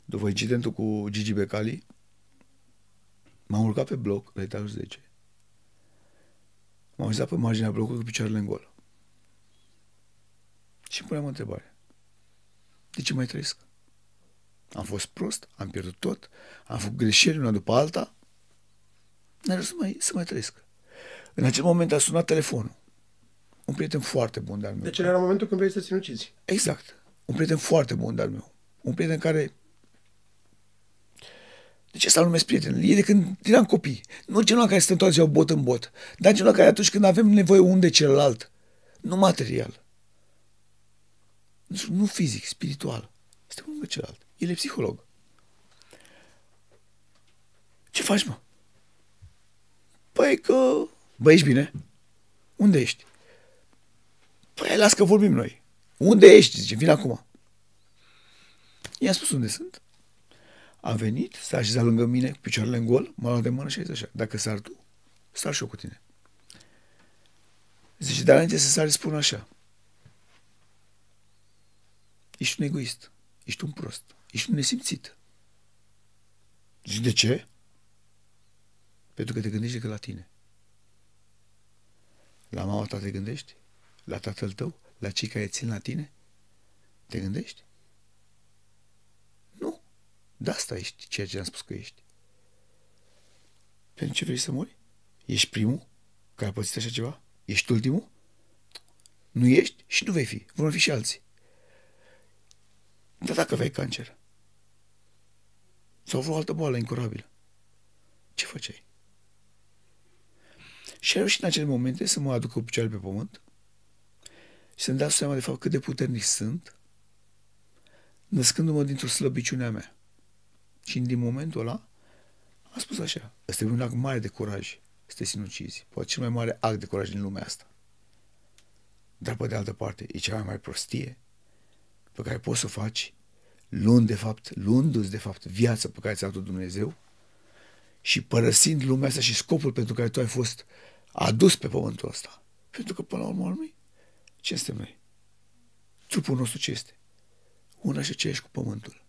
S2: După incidentul cu Gigi Becali, m-am urcat pe bloc la etajul 10. M-am uitat pe marginea blocului cu picioarele în gol. Și îmi puneam o întrebare. De ce mai trăiesc? Am fost prost, am pierdut tot, am făcut greșeli una după alta, n să mai, să mai trăiesc. În acel moment a sunat telefonul. Un prieten foarte bun de-al meu.
S1: Deci era momentul când vrei să ți sinucizi.
S2: Exact. Un prieten foarte bun de-al meu. Un prieten care... De ce să-l numesc prieten? E de când eram copii. Nu genul care stăm toată ziua bot în bot, dar genul care atunci când avem nevoie unul de celălalt, nu material. Nu, știu, nu fizic, spiritual. Suntem unul lângă celălalt. El e psiholog. Ce faci, mă? Păi că... Băi, ești bine? Unde ești? Păi, las că vorbim noi. Unde ești? Zice, vin acum. I-am spus unde sunt. A venit, s-a așezat lângă mine, cu picioarele în gol, m-a luat de mână și a zis așa, dacă sar tu, sar și eu cu tine. Zice, dar înainte să sari, spun așa. Ești un egoist, ești un prost, ești un nesimțit. Zice, de ce? Pentru că te gândești decât la tine. La mama ta te gândești? La tatăl tău? La cei care țin la tine? Te gândești? Nu. De asta ești ceea ce am spus că ești. Pentru ce vrei să mori? Ești primul care a pățit așa ceva? Ești ultimul? Nu ești și nu vei fi. Vor fi și alții. Dar dacă aveai cancer sau vreo altă boală incurabilă, ce făceai? Și a reușit în acele momente să mă aduc cu picioarele pe pământ și să-mi dau seama de fapt cât de puternic sunt, născându-mă dintr-o slăbiciune a mea. Și din momentul ăla am spus așa, ăsta e un act mare de curaj să te sinucizi. Poate cel mai mare act de curaj din lumea asta. Dar pe de altă parte, e cea mai mare prostie pe care poți să o faci luând de fapt, luându-ți de fapt viața pe care ți-a dat Dumnezeu și părăsind lumea asta și scopul pentru care tu ai fost adus pe pământul ăsta. Pentru că până la urmă lui, ce suntem noi? Trupul nostru ce este? Una și aceeași cu pământul.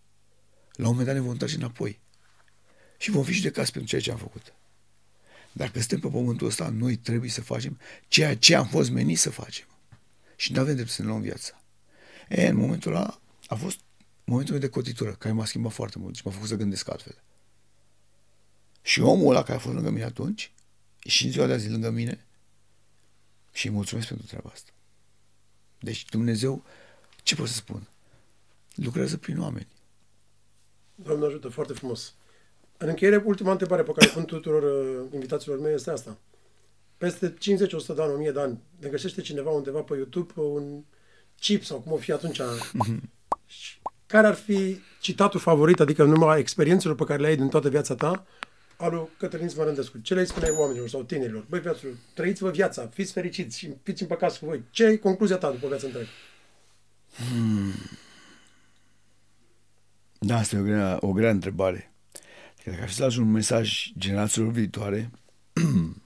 S2: La un moment dat ne vom întoarce înapoi și vom fi judecați pentru ceea ce am făcut. Dacă suntem pe pământul ăsta, noi trebuie să facem ceea ce am fost meniți să facem. Și nu avem dreptul să ne luăm viața. E, în momentul ăla a fost momentul meu de cotitură, care m-a schimbat foarte mult și m-a făcut să gândesc altfel. Și omul ăla care a fost lângă mine atunci, e și în ziua de azi lângă mine și îi mulțumesc pentru treaba asta. Deci Dumnezeu, ce pot să spun? Lucrează prin oameni.
S1: Doamne ajută, foarte frumos. În încheiere, ultima întrebare pe care o pun tuturor uh, invitațiilor mei este asta. Peste 50-100 de ani, 1000 de ani, ne găsește cineva undeva pe YouTube un chip sau cum o fi atunci. care ar fi citatul favorit, adică numai experiențelor pe care le ai din toată viața ta, al lui Cătălin Smărândescu. Ce le spune oamenilor sau tinerilor? Băi, viaților, trăiți-vă viața, fiți fericiți și fiți împăcați cu voi. Ce e concluzia ta după viața întreagă? Hmm.
S2: Da, asta e o grea, o grea întrebare. Dacă ar fi să lași un mesaj generațiilor viitoare,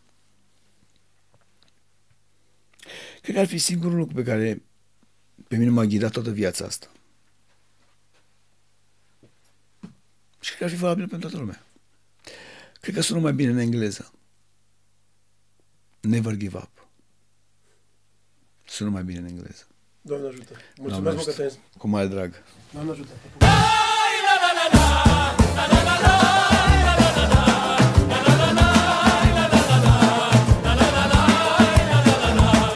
S2: cred că ar fi singurul lucru pe care pe mine m-a ghidat toată viața asta. Și cred că ar fi valabil pentru toată lumea. Cred că sună mai bine în engleză. Never give up. Sună mai bine în engleză.
S1: Doamne ajută. Mulțumesc, Doamne ajută.
S2: Cu mare drag.
S1: Doamne ajută. la la la la.